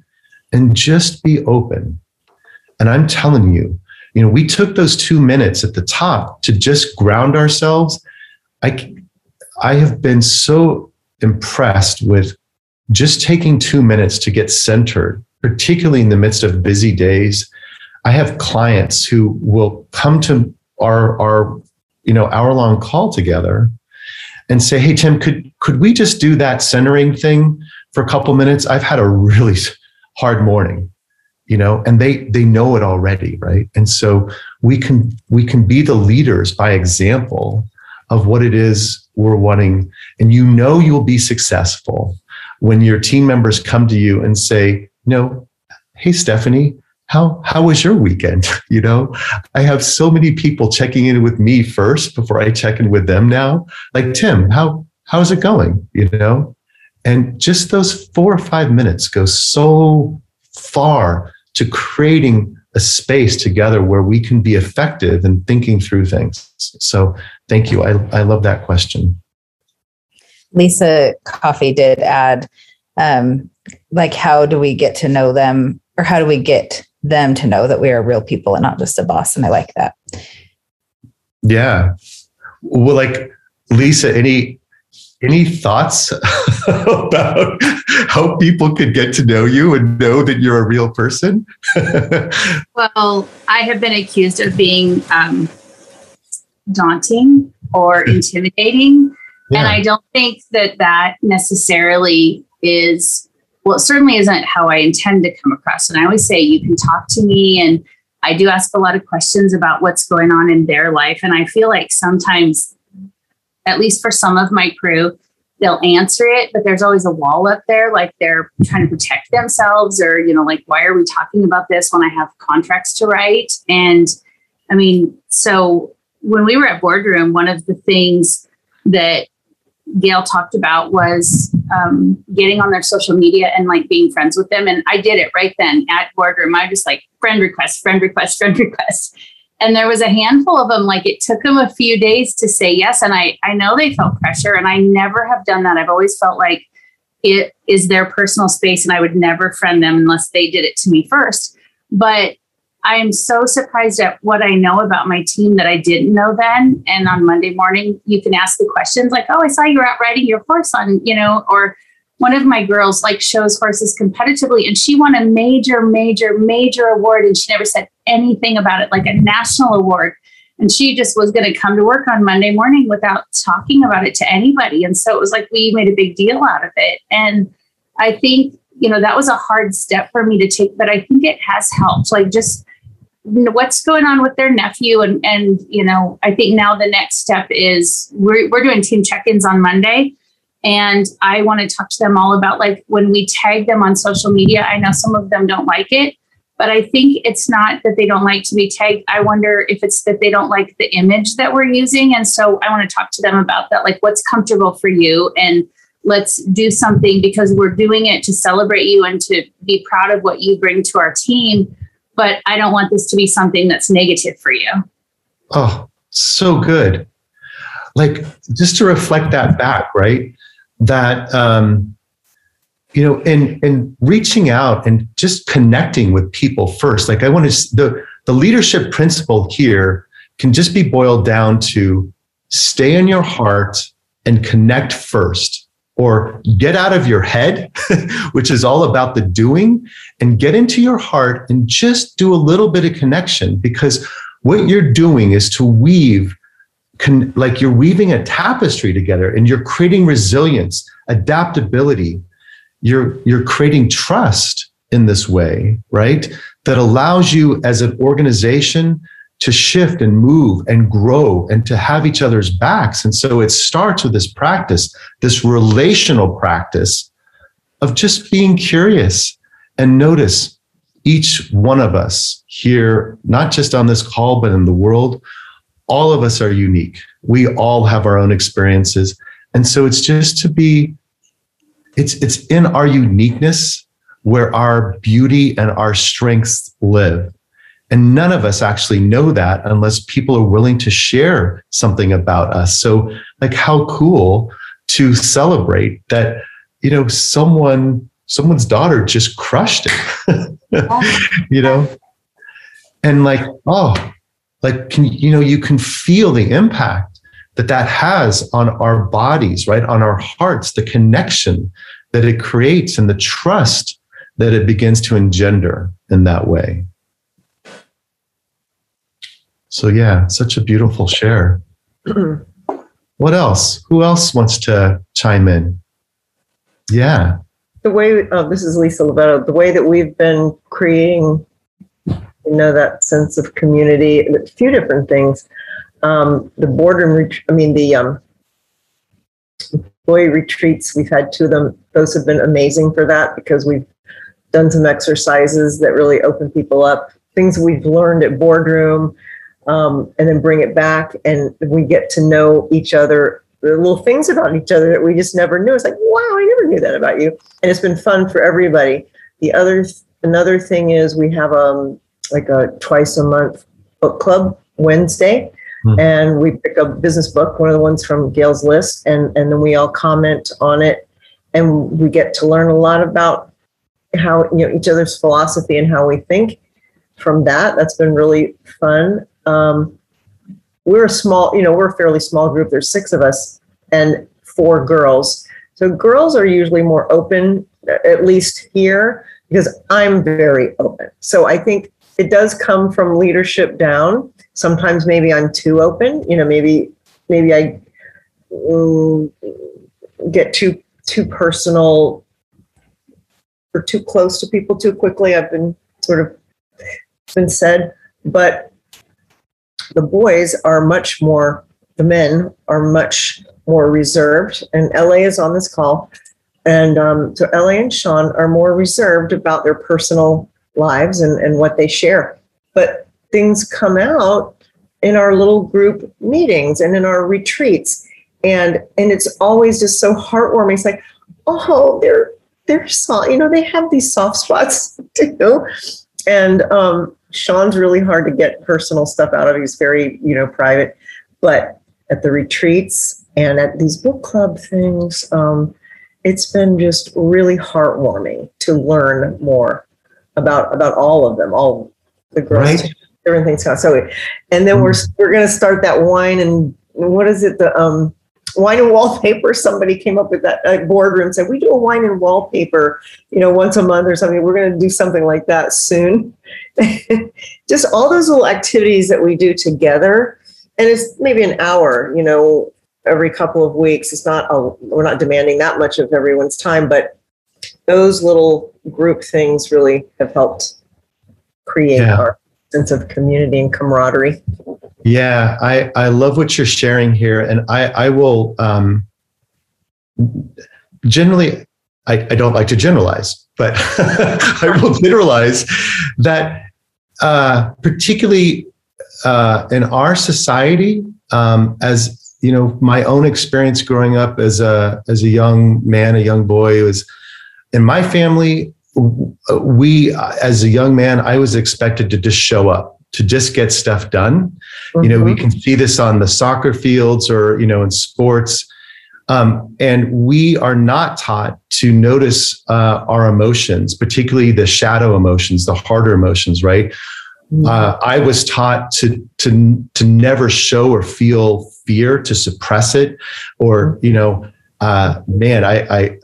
And just be open. And I'm telling you, you know, we took those two minutes at the top to just ground ourselves. I, I have been so impressed with just taking two minutes to get centered, particularly in the midst of busy days. I have clients who will come to our, our you know, hour long call together and say, Hey, Tim, could, could we just do that centering thing for a couple minutes? I've had a really hard morning you know and they they know it already right? And so we can we can be the leaders by example of what it is we're wanting. And you know you'll be successful when your team members come to you and say know hey stephanie how how was your weekend you know i have so many people checking in with me first before i check in with them now like tim how how's it going you know and just those four or five minutes go so far to creating a space together where we can be effective in thinking through things. So thank you. I, I love that question. Lisa Coffey did add, um, like, how do we get to know them or how do we get them to know that we are real people and not just a boss? And I like that. Yeah. Well, like Lisa, any any thoughts about how people could get to know you and know that you're a real person? well, I have been accused of being um, daunting or intimidating. Yeah. And I don't think that that necessarily is, well, it certainly isn't how I intend to come across. And I always say, you can talk to me and I do ask a lot of questions about what's going on in their life. And I feel like sometimes at least for some of my crew, they'll answer it, but there's always a wall up there, like they're trying to protect themselves, or, you know, like, why are we talking about this when I have contracts to write? And I mean, so when we were at boardroom, one of the things that Gail talked about was um, getting on their social media and like being friends with them. And I did it right then at boardroom. I just like friend request, friend request, friend request. And there was a handful of them like it took them a few days to say yes. And i i know they felt pressure and i never have done that. I've always felt like it is their personal space and i would never friend them unless they did it to me first. But i am so surprised at what i know about my team that i didn't know then. And on monday morning you can ask the questions like oh i saw you were out riding your horse on you know or one of my girls like shows horses competitively and she won a major major major award and she never said anything about it like a national award. And she just was going to come to work on monday morning without talking about it to anybody. And so it was like we made a big deal out of it. And i think you know that was a hard step for me to take but i think it has helped like just what's going on with their nephew and and you know i think now the next step is we're, we're doing team check-ins on monday and I want to talk to them all about like when we tag them on social media. I know some of them don't like it, but I think it's not that they don't like to be tagged. I wonder if it's that they don't like the image that we're using. And so I want to talk to them about that, like what's comfortable for you and let's do something because we're doing it to celebrate you and to be proud of what you bring to our team. But I don't want this to be something that's negative for you. Oh, so good. Like just to reflect that back, right? that um, you know in in reaching out and just connecting with people first like i want to the the leadership principle here can just be boiled down to stay in your heart and connect first or get out of your head which is all about the doing and get into your heart and just do a little bit of connection because what you're doing is to weave con- like you're weaving a tapestry together and you're creating resilience, adaptability. You're, you're creating trust in this way, right? That allows you as an organization to shift and move and grow and to have each other's backs. And so it starts with this practice, this relational practice of just being curious and notice each one of us here, not just on this call, but in the world, all of us are unique. We all have our own experiences. And so it's just to be, it's, it's in our uniqueness where our beauty and our strengths live. And none of us actually know that unless people are willing to share something about us. So, like, how cool to celebrate that, you know, someone, someone's daughter just crushed it, you know? and like oh like can you know you can feel the impact that that has on our bodies right on our hearts the connection that it creates and the trust that it begins to engender in that way so yeah such a beautiful share. What else? Who else wants to chime in? Yeah. The way oh, this is Lisa Lovetto, the way that we've been creating, you know, that sense of community, a few different things. Um, the boardroom, ret- I mean, the um, employee retreats, we've had two of them. Those have been amazing for that because we've done some exercises that really open people up, things we've learned at boardroom, um, and then bring it back, and we get to know each other the little things about each other that we just never knew. It's like, wow, I never knew that about you. And it's been fun for everybody. The other another thing is we have um like a twice a month book club Wednesday. Mm-hmm. And we pick a business book, one of the ones from Gail's list, and, and then we all comment on it. And we get to learn a lot about how you know each other's philosophy and how we think from that. That's been really fun. Um, we're a small, you know, we're a fairly small group. There's six of us and four girls. So girls are usually more open, at least here, because I'm very open. So I think it does come from leadership down. Sometimes maybe I'm too open. You know, maybe maybe I um, get too too personal or too close to people too quickly. I've been sort of been said, but the boys are much more, the men are much more reserved, and LA is on this call. And um, so LA and Sean are more reserved about their personal lives and, and what they share. But things come out in our little group meetings and in our retreats. And and it's always just so heartwarming. It's like, oh, they're they're soft, you know, they have these soft spots too. And um, Sean's really hard to get personal stuff out of. He's very, you know, private. But at the retreats and at these book club things, um, it's been just really heartwarming to learn more about about all of them, all the girls, right. different things. So, and then mm we're we're going to start that wine and what is it? The um, wine and wallpaper. Somebody came up with that uh, boardroom said we do a wine and wallpaper, you know, once a month or something. We're going to do something like that soon. just all those little activities that we do together and it's maybe an hour you know every couple of weeks it's not a, we're not demanding that much of everyone's time but those little group things really have helped create yeah. our sense of community and camaraderie yeah i i love what you're sharing here and i i will um generally I, I don't like to generalize, but I will generalize that uh, particularly uh, in our society, um, as you know, my own experience growing up as a as a young man, a young boy was in my family. We, as a young man, I was expected to just show up, to just get stuff done. Mm-hmm. You know, we mm-hmm. can see this on the soccer fields or you know in sports. Um, and we are not taught to notice uh, our emotions, particularly the shadow emotions, the harder emotions, right? Mm-hmm. Uh, I was taught to to to never show or feel fear, to suppress it, or you know, uh, man, I, I,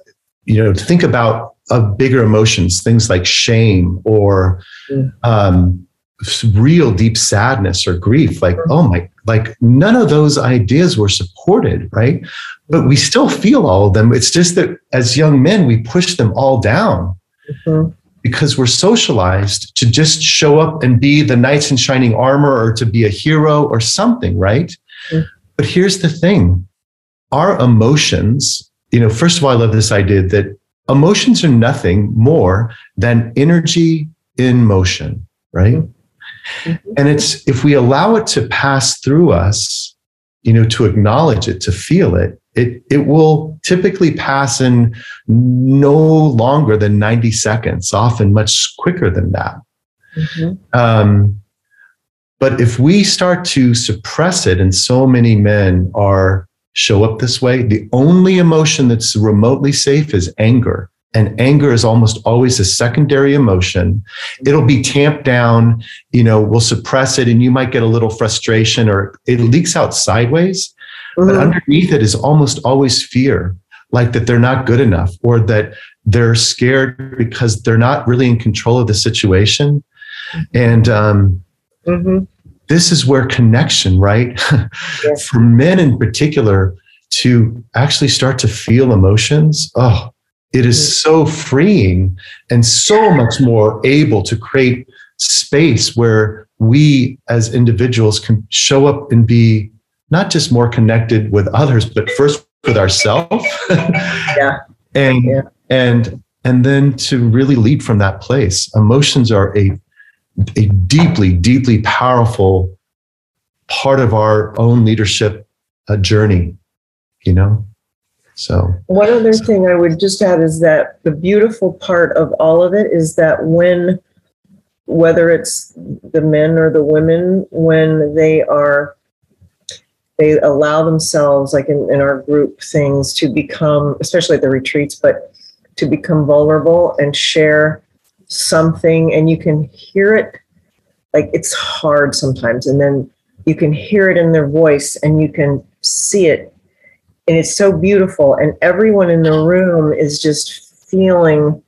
you know, think about of bigger emotions, things like shame or um, real deep sadness or grief. Like, oh my, like none of those ideas were supported, right? But we still feel all of them. It's just that as young men, we push them all down. Mm-hmm. Because we're socialized to just show up and be the knights in shining armor or to be a hero or something, right? Mm-hmm. But here's the thing our emotions, you know, first of all, I love this idea that emotions are nothing more than energy in motion, right? Mm-hmm. Mm-hmm. And it's if we allow it to pass through us, you know, to acknowledge it, to feel it, it it will typically pass in no longer than 90 seconds, often much quicker than that. Mm-hmm. Um, but if we start to suppress it, and so many men are show up this way, the only emotion that's remotely safe is anger. And anger is almost always a secondary emotion it'll be tamped down you know we'll suppress it and you might get a little frustration or it leaks out sideways mm-hmm. but underneath it is almost always fear like that they're not good enough or that they're scared because they're not really in control of the situation and um, mm-hmm. this is where connection right yes. for men in particular to actually start to feel emotions oh it is so freeing and so much more able to create space where we as individuals can show up and be not just more connected with others but first with ourselves yeah. And yeah. and and then to really lead from that place. Emotions are a a deeply deeply powerful part of our own leadership uh, journey you know so, one other thing I would just add is that the beautiful part of all of it is that when, whether it's the men or the women, when they are, they allow themselves, like in, in our group things, to become, especially at the retreats, but to become vulnerable and share something, and you can hear it. Like it's hard sometimes, and then you can hear it in their voice and you can see it and it's so beautiful and everyone in the room is just feeling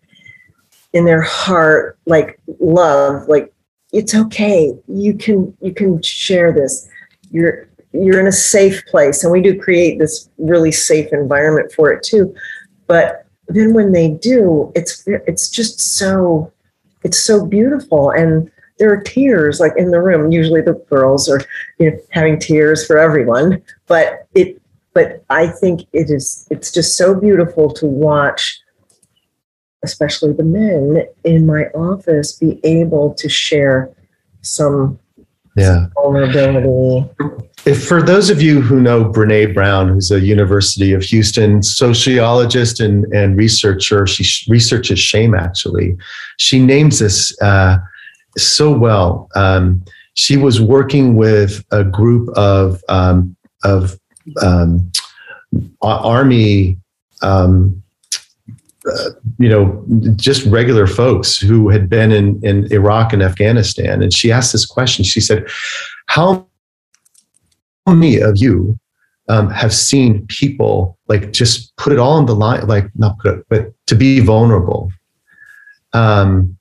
in their heart like love like it's okay. You can you can share this. You're you're in a safe place. And we do create this really safe environment for it too. But then when they do it's it's just so it's so beautiful. And there are tears like in the room. Usually the girls are you know having tears for everyone but it but I think it is it's just so beautiful to watch especially the men in my office be able to share some yeah. vulnerability. If for those of you who know Brene Brown, who's a University of Houston sociologist and, and researcher, she researches shame actually. She names this uh, so well. Um, she was working with a group of um, of um, army, um, uh, you know, just regular folks who had been in, in Iraq and Afghanistan. And she asked this question. She said, How many of you um, have seen people like just put it all on the line, like not put it, but to be vulnerable? Um,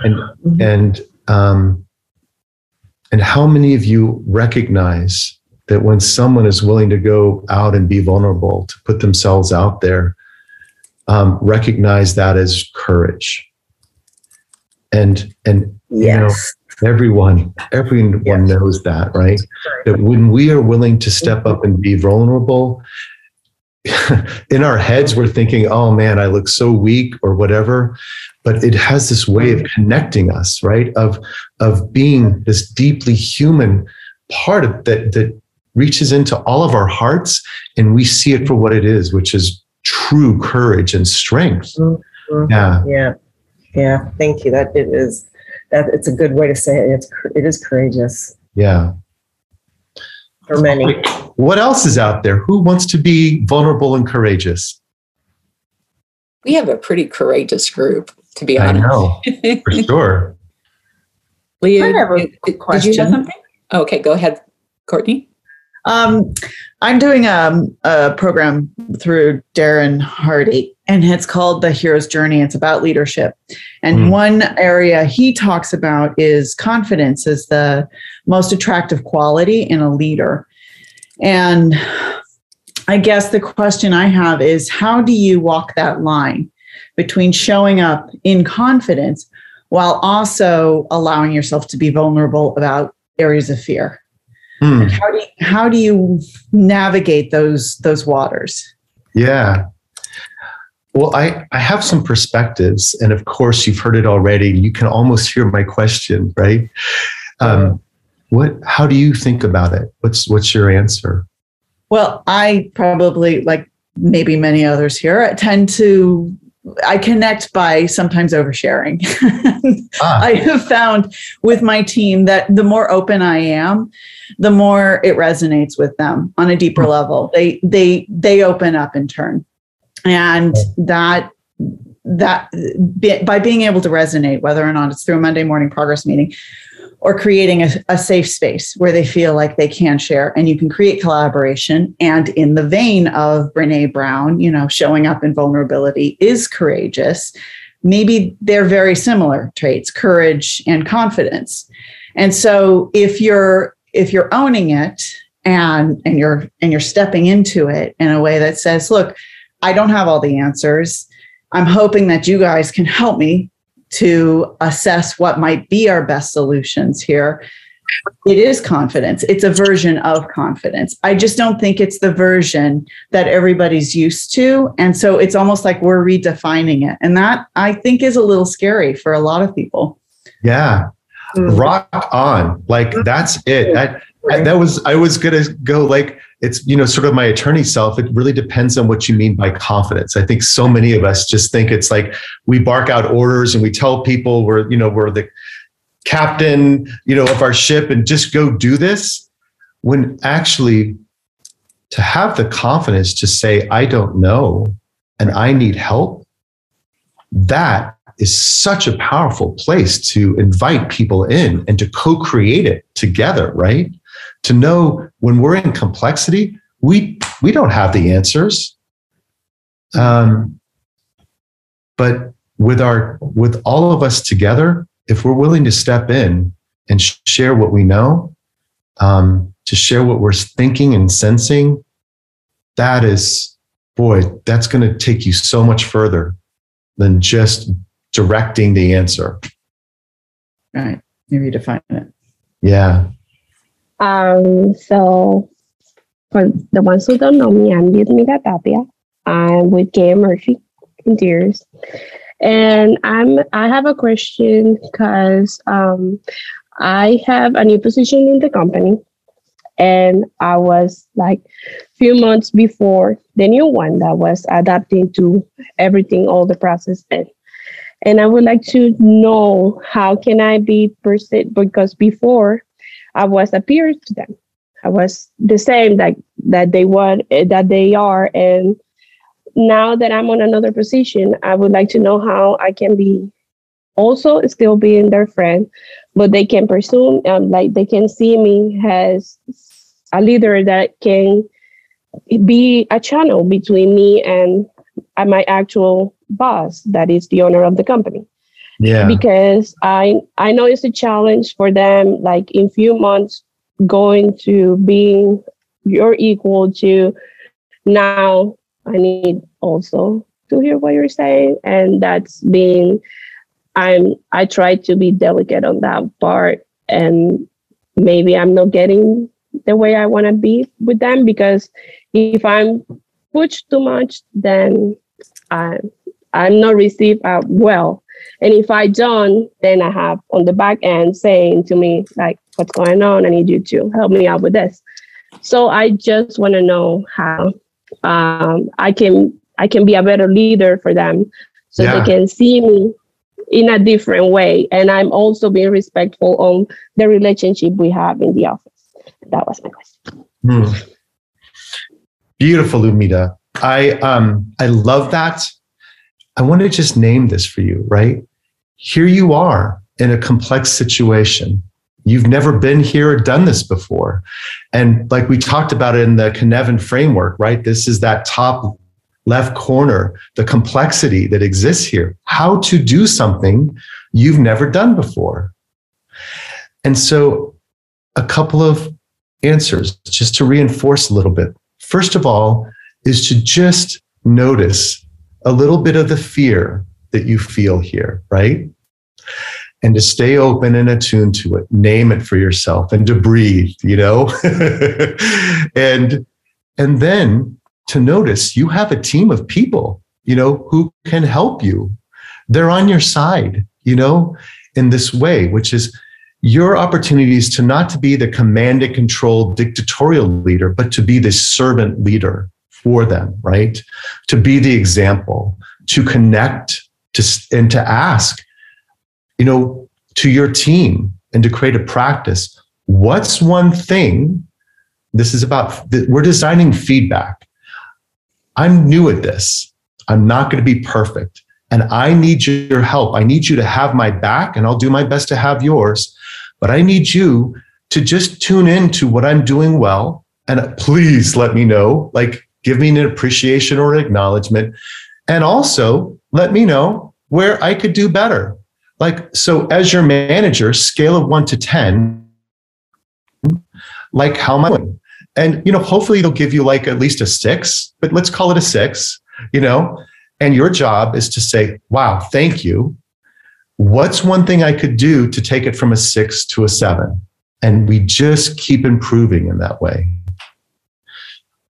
and, mm-hmm. and, um, and how many of you recognize that when someone is willing to go out and be vulnerable, to put themselves out there, um, recognize that as courage. And and yes. you know, everyone everyone yes. knows that, right? That when we are willing to step up and be vulnerable, in our heads we're thinking, "Oh man, I look so weak," or whatever. But it has this way of connecting us, right? Of of being this deeply human part of that that reaches into all of our hearts and we see it for what it is, which is true courage and strength. Mm-hmm. Yeah. Yeah. Yeah. Thank you. That it is that it's a good way to say it. It's it is courageous. Yeah. For many. What else is out there? Who wants to be vulnerable and courageous? We have a pretty courageous group, to be honest. I know, for sure. Leah, I have a did, did you have something? Okay, go ahead, Courtney. Um, I'm doing a, a, program through Darren Hardy, and it's called The Hero's Journey. It's about leadership. And mm. one area he talks about is confidence is the most attractive quality in a leader. And I guess the question I have is how do you walk that line between showing up in confidence while also allowing yourself to be vulnerable about areas of fear? Mm. How do you, how do you navigate those those waters? Yeah. Well, I, I have some perspectives, and of course, you've heard it already. You can almost hear my question, right? Um, what? How do you think about it? What's What's your answer? Well, I probably like maybe many others here. I tend to I connect by sometimes oversharing. ah. I have found with my team that the more open I am, the more it resonates with them on a deeper hmm. level. They they they open up in turn. And that that by being able to resonate, whether or not it's through a Monday morning progress meeting or creating a, a, safe space where they feel like they can share and you can create collaboration. And in the vein of Brene Brown, you know, showing up in vulnerability is courageous. Maybe they're very similar traits, courage and confidence. And so if you're if you're owning it and and you're and you're stepping into it in a way that says, look, I don't have all the answers. I'm hoping that you guys can help me to assess what might be our best solutions here. It is confidence. It's a version of confidence. I just don't think it's the version that everybody's used to. And so it's almost like we're redefining it. And that I think is a little scary for a lot of people. Yeah. Mm-hmm. Rock on. Like that's it. That, that was, I was going to go like, it's you know sort of my attorney self it really depends on what you mean by confidence. I think so many of us just think it's like we bark out orders and we tell people we're you know we're the captain you know of our ship and just go do this when actually to have the confidence to say i don't know and i need help that is such a powerful place to invite people in and to co-create it together right to know when we're in complexity, we we don't have the answers. Um, but with our with all of us together, if we're willing to step in and sh- share what we know, um, to share what we're thinking and sensing, that is, boy, that's going to take you so much further than just directing the answer. Right. You redefine it. Yeah. Um, so, for the ones who don't know me, I'm Yudmila Tapia. I'm with Gay Murphy Interiors. And I'm I have a question because um, I have a new position in the company, and I was like few months before the new one that was adapting to everything, all the process, and and I would like to know how can I be perceived because before I was a peer to them. I was the same that that they want that they are. And now that I'm on another position, I would like to know how I can be also still being their friend, but they can presume um, like they can see me as a leader that can be a channel between me and my actual boss, that is the owner of the company yeah. Because i i know it's a challenge for them like in few months going to being your equal to now i need also to hear what you're saying and that's being i'm i try to be delicate on that part and maybe i'm not getting the way i want to be with them because if i'm pushed too much then i i'm not received uh, well and if I don't, then I have on the back end saying to me, like, what's going on? I need you to help me out with this. So I just want to know how um, I can I can be a better leader for them so yeah. they can see me in a different way. And I'm also being respectful on the relationship we have in the office. That was my question. Hmm. Beautiful, Lumita. I um I love that I want to just name this for you, right? Here you are in a complex situation. You've never been here or done this before. And like we talked about in the Cynefin framework, right? This is that top left corner, the complexity that exists here, how to do something you've never done before. And so, a couple of answers just to reinforce a little bit. First of all, is to just notice a little bit of the fear that you feel here, right? And to stay open and attuned to it, name it for yourself and to breathe, you know? and and then to notice you have a team of people, you know, who can help you. They're on your side, you know, in this way, which is your opportunities to not to be the command and control dictatorial leader, but to be the servant leader for them, right? To be the example, to connect to, and to ask, you know, to your team and to create a practice. What's one thing? This is about, we're designing feedback. I'm new at this. I'm not going to be perfect. and I need your help. I need you to have my back, and I'll do my best to have yours. But I need you to just tune in to what I'm doing well. And please let me know, like, give me an appreciation or an acknowledgement. And also let me know where I could do better. Like, so as your manager, scale of one to 10, like, how am I doing? And, you know, hopefully it'll give you like at least a six, but let's call it a six, you know? And your job is to say, wow, thank you. What's one thing I could do to take it from a six to a seven? And we just keep improving in that way.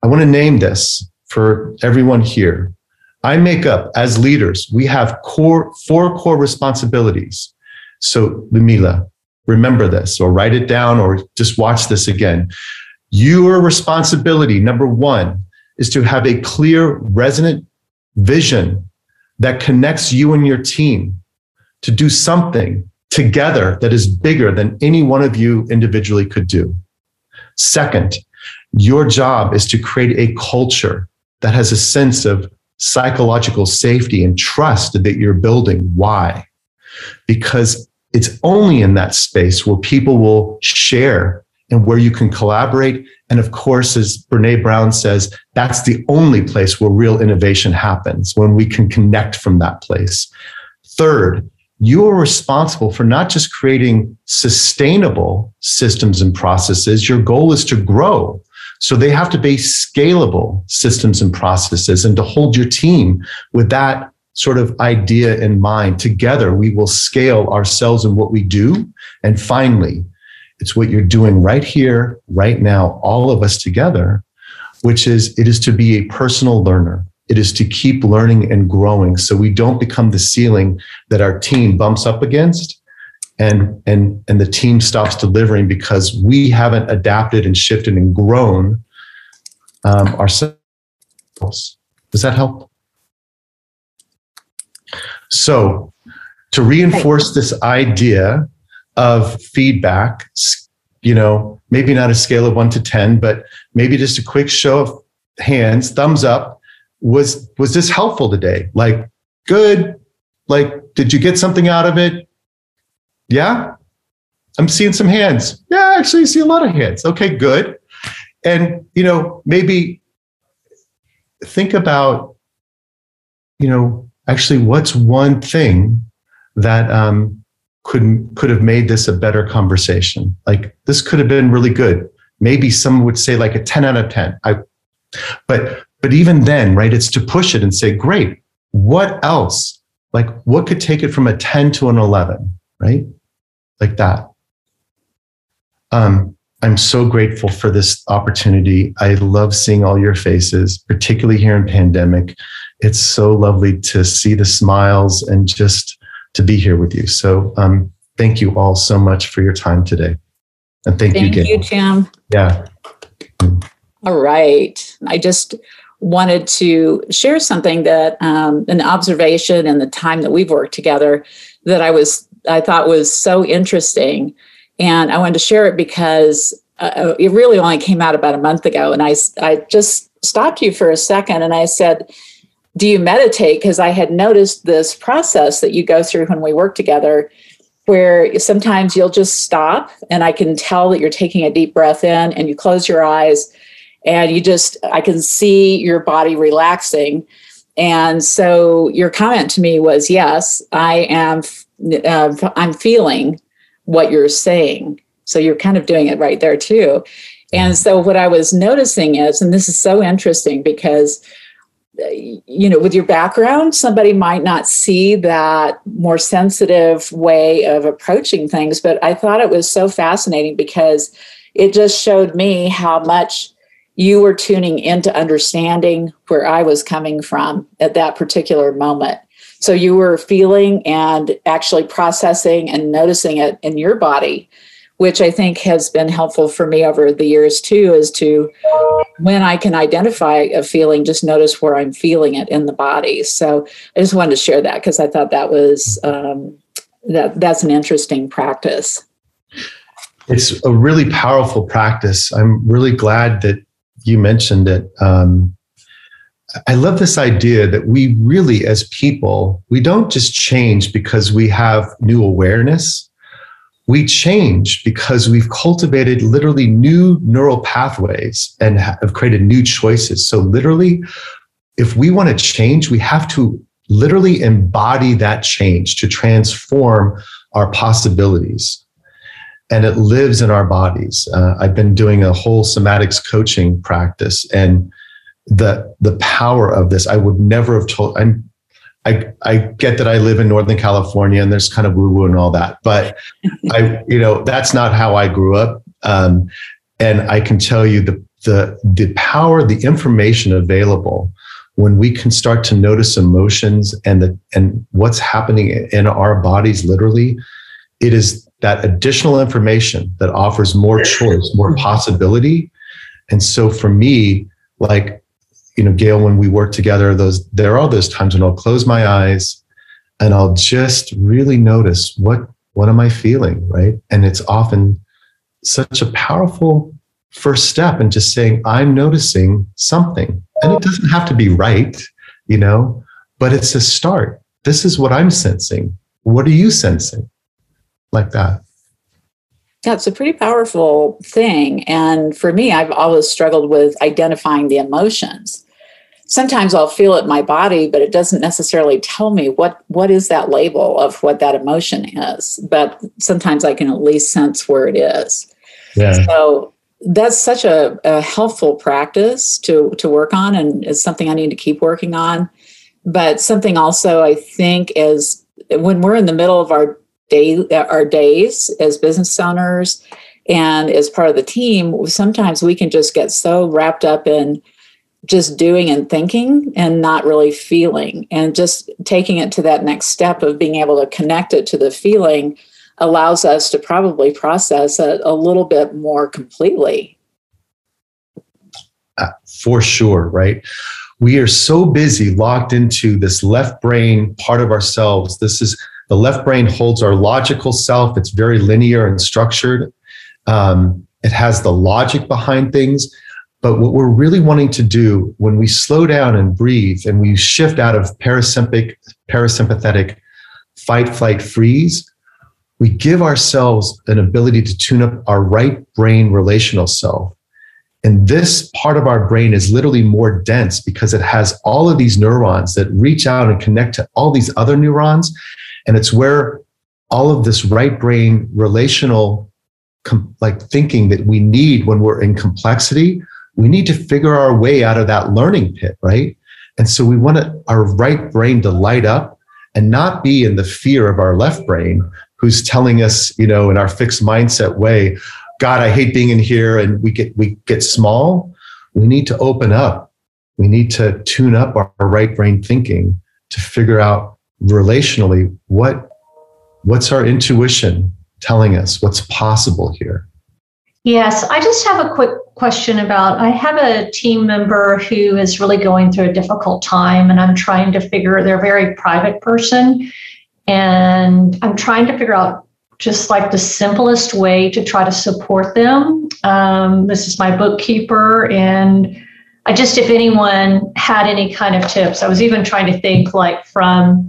I want to name this for everyone here. I make up as leaders, we have core four core responsibilities. So, Lumila, remember this or write it down or just watch this again. Your responsibility, number one, is to have a clear, resonant vision that connects you and your team to do something together that is bigger than any one of you individually could do. Second, your job is to create a culture that has a sense of psychological safety and trust that you're building. Why? Because it's only in that space where people will share and where you can collaborate. And of course, as Brene Brown says, that's the only place where real innovation happens when we can connect from that place. Third, you are responsible for not just creating sustainable systems and processes. Your goal is to grow. So they have to be scalable systems and processes and to hold your team with that sort of idea in mind. Together, we will scale ourselves and what we do. And finally, it's what you're doing right here, right now, all of us together, which is it is to be a personal learner. It is to keep learning and growing so we don't become the ceiling that our team bumps up against and and and the team stops delivering because we haven't adapted and shifted and grown um, ourselves. Does that help? So, to reinforce this idea of feedback, you know, maybe not a scale of one to 10, but maybe just a quick show of hands, thumbs up. Was, was this helpful today? Like, good. Like, did you get something out of it? Yeah. I'm seeing some hands. Yeah, actually, I see a lot of hands. Okay, good. And, you know, maybe think about, you know, actually, what's one thing that um, could could have made this a better conversation. Like this could have been really good. Maybe someone would say like a 10 out of 10. I but but even then, right, it's to push it and say, great, what else? Like what could take it from a 10 to an 11, right? Like that. Um, I'm so grateful for this opportunity. I love seeing all your faces, particularly here in pandemic. It's so lovely to see the smiles and just to be here with you. So um, thank you all so much for your time today. And thank, thank you again. you, Tim. Yeah. All right. I just wanted to share something that um, an observation in the time that we've worked together that I was I thought was so interesting, and I wanted to share it because uh, it really only came out about a month ago, and I I just stopped you for a second and I said, do you meditate? Because I had noticed this process that you go through when we work together, where sometimes you'll just stop and I can tell that you're taking a deep breath in and you close your eyes and you just, I can see your body relaxing. And so your comment to me was, yes, I am, uh, I'm feeling what you're saying. So you're kind of doing it right there too. And so what I was noticing is, and this is so interesting because you know, with your background, somebody might not see that more sensitive way of approaching things. But I thought it was so fascinating because it just showed me how much you were tuning into understanding where I was coming from at that particular moment. So you were feeling and actually processing and noticing it in your body which I think has been helpful for me over the years too, is to when I can identify a feeling, just notice where I'm feeling it in the body. So I just wanted to share that because I thought that was um, that that's an interesting practice. It's a really powerful practice. I'm really glad that you mentioned it. Um, I love this idea that we really, as people, we don't just change because we have new awareness. We change because we've cultivated literally new neural pathways and have created new choices. So, literally, if we want to change, we have to literally embody that change to transform our possibilities. And it lives in our bodies. Uh, I've been doing a whole somatics coaching practice, and the the power of this i would never have told i'm I, I get that I live in Northern California and there's kind of woo woo and all that, but I, you know, that's not how I grew up. Um, and I can tell you the, the, the power, the information available when we can start to notice emotions and the, and what's happening in our bodies, literally, it is that additional information that offers more choice, more possibility. And so for me, like you know, Gail, when we work together, those there are those times when I'll close my eyes and I'll just really notice what what am I feeling, right? And it's often such a powerful first step in just saying, I'm noticing something. And it doesn't have to be right, you know, but it's a start. This is what I'm sensing. What are you sensing? Like that. Yeah, it's a pretty powerful thing. And for me, I've always struggled with identifying the emotions. Sometimes I'll feel it in my body, but it doesn't necessarily tell me what what is that label of what that emotion is. But sometimes I can at least sense where it is. Yeah. So that's such a, a helpful practice to to work on and is something I need to keep working on. But something also I think is when we're in the middle of our day our days as business owners and as part of the team sometimes we can just get so wrapped up in just doing and thinking and not really feeling. And just taking it to that next step of being able to connect it to the feeling allows us to probably process it a little bit more completely. Uh, for sure right? We are so busy locked into this left brain part of ourselves. This is the left brain holds our logical self. It's very linear and structured. Um, it has the logic behind things. But what we're really wanting to do when we slow down and breathe and we shift out of parasympathetic, parasympathetic fight, flight, freeze, we give ourselves an ability to tune up our right brain relational self. And this part of our brain is literally more dense because it has all of these neurons that reach out and connect to all these other neurons. And it's where all of this right brain relational com- like thinking that we need when we're in complexity, we need to figure our way out of that learning pit, right? And so we want our right brain to light up and not be in the fear of our left brain who's telling us, you know, in our fixed mindset way, God, I hate being in here and we get we get small. We need to open up. We need to tune up our, our right brain thinking to figure out relationally what what's our intuition telling us? What's possible here? Yes i just have a quick question about i have a team member who is really going through a difficult time and i'm trying to figure they're a very private person. And i'm trying to figure out just like the simplest way to try to support them. Um, this is my bookkeeper and I just, if anyone had any kind of tips, I was even trying to think like from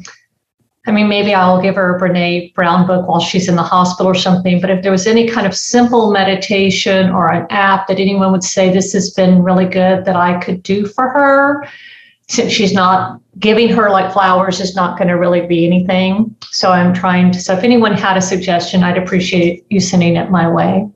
I mean, maybe I'll give her a Brene Brown book while she's in the hospital or something. But if there was any kind of simple meditation or an app that anyone would say this has been really good that I could do for her, since she's not giving her like flowers is not going to really be anything. So I'm trying to. So if anyone had a suggestion, I'd appreciate you sending it my way.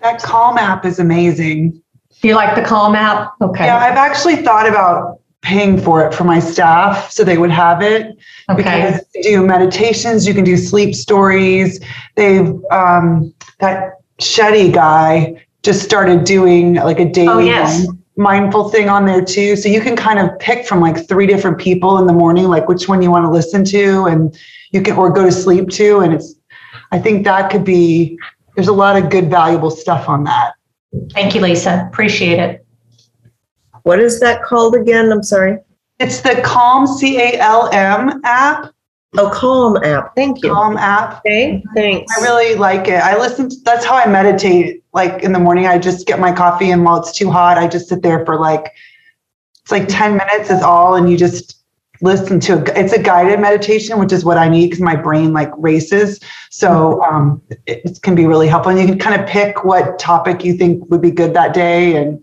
That Calm app is amazing. You like the Calm app? Okay. Yeah, I've actually thought about paying for it for my staff so they would have it. Okay. because they do meditations you can do sleep stories. They've um, that shetty guy just started doing like a daily oh, yes. mindful thing on there too. So you can kind of pick from like three different people in the morning like which one you want to listen to and you can or go to sleep to and it's i think that could be there's a lot of good valuable stuff on that. Thank you lisa. Appreciate it what is that called again? I'm sorry. It's the Calm C A L M app. Oh, Calm app. Thank you. Calm app. Okay, thanks. I really like it. I listen. To, that's how I meditate. Like in the morning, I just get my coffee, and while it's too hot, I just sit there for like It's like 10 minutes is all, and you just listen to a, it's a guided meditation, which is what I need because my brain like races. So um, it, it can be really helpful. And you can kind of pick what topic you think would be good that day and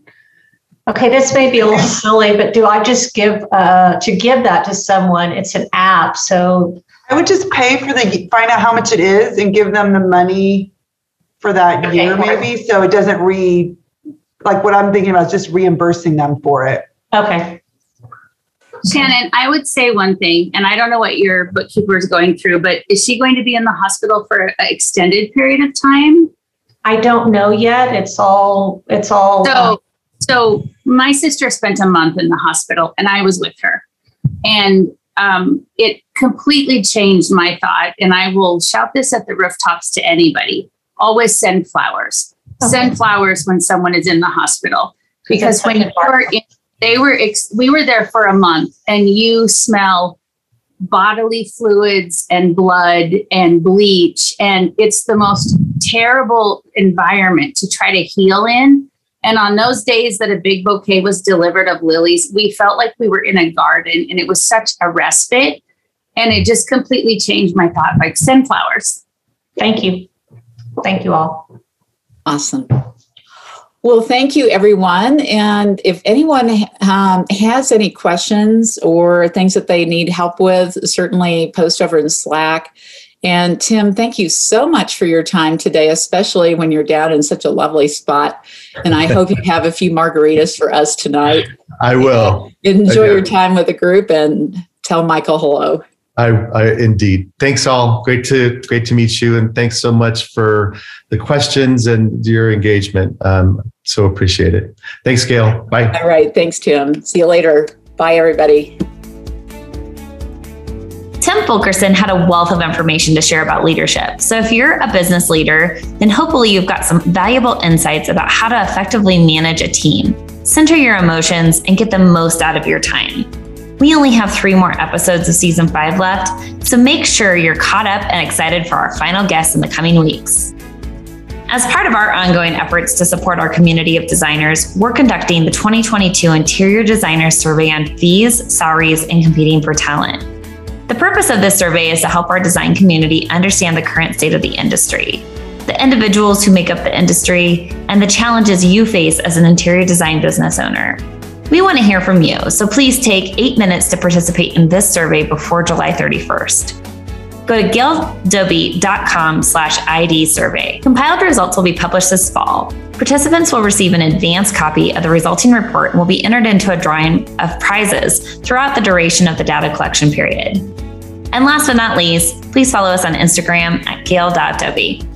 Okay, this may be a little silly, but do I just give uh, to give that to someone? It's an app, so I would just pay for the find out how much it is and give them the money for that Okay. year, maybe. So it doesn't re like what I'm thinking about is just reimbursing them for it. okay. Shannon, I would say one thing, and I don't know what your bookkeeper is going through, but is she going to be in the hospital for an extended period of time? I don't know yet. It's all it's all So, so my sister spent a month in the hospital, and I was with her, and um, it completely changed my thought. And I will shout this at the rooftops to anybody: always send flowers. Send flowers when someone is in the hospital, because when you're in, they were ex- we were there for a month, and you smell bodily fluids and blood and bleach and it's the most terrible environment to try to heal in and on those days that a big bouquet was delivered of lilies we felt like we were in a garden and it was such a respite and it just completely changed my thought like send flowers Thank you. Thank you all. Awesome. Well, thank you, everyone. And if anyone um, has any questions or things that they need help with, certainly post over in Slack. And Tim, thank you so much for your time today, especially when you're down in such a lovely spot. And I hope you have a few margaritas for us tonight. I will. Enjoy your time with the group and tell Michael hello. I, I indeed. Thanks all. Great to great to meet you, and thanks so much for the questions and your engagement. Um, so appreciate it. Thanks, Gail. Bye. All right. Thanks, Tim. See you later. Bye, everybody. Tim Fulkerson had a wealth of information to share about leadership. So, if you're a business leader, then hopefully you've got some valuable insights about how to effectively manage a team, center your emotions, and get the most out of your time. We only have three more episodes of season five left, so make sure you're caught up and excited for our final guests in the coming weeks. As part of our ongoing efforts to support our community of designers, we're conducting the 2022 Interior Designer Survey on fees, salaries, and competing for talent. The purpose of this survey is to help our design community understand the current state of the industry, the individuals who make up the industry, and the challenges you face as an interior design business owner. We want to hear from you, so please take eight minutes to participate in this survey before July 31st. Go to gaildoby.com slash ID survey. Compiled results will be published this fall. Participants will receive an advanced copy of the resulting report and will be entered into a drawing of prizes throughout the duration of the data collection period. And last but not least, please follow us on Instagram at gail.doby.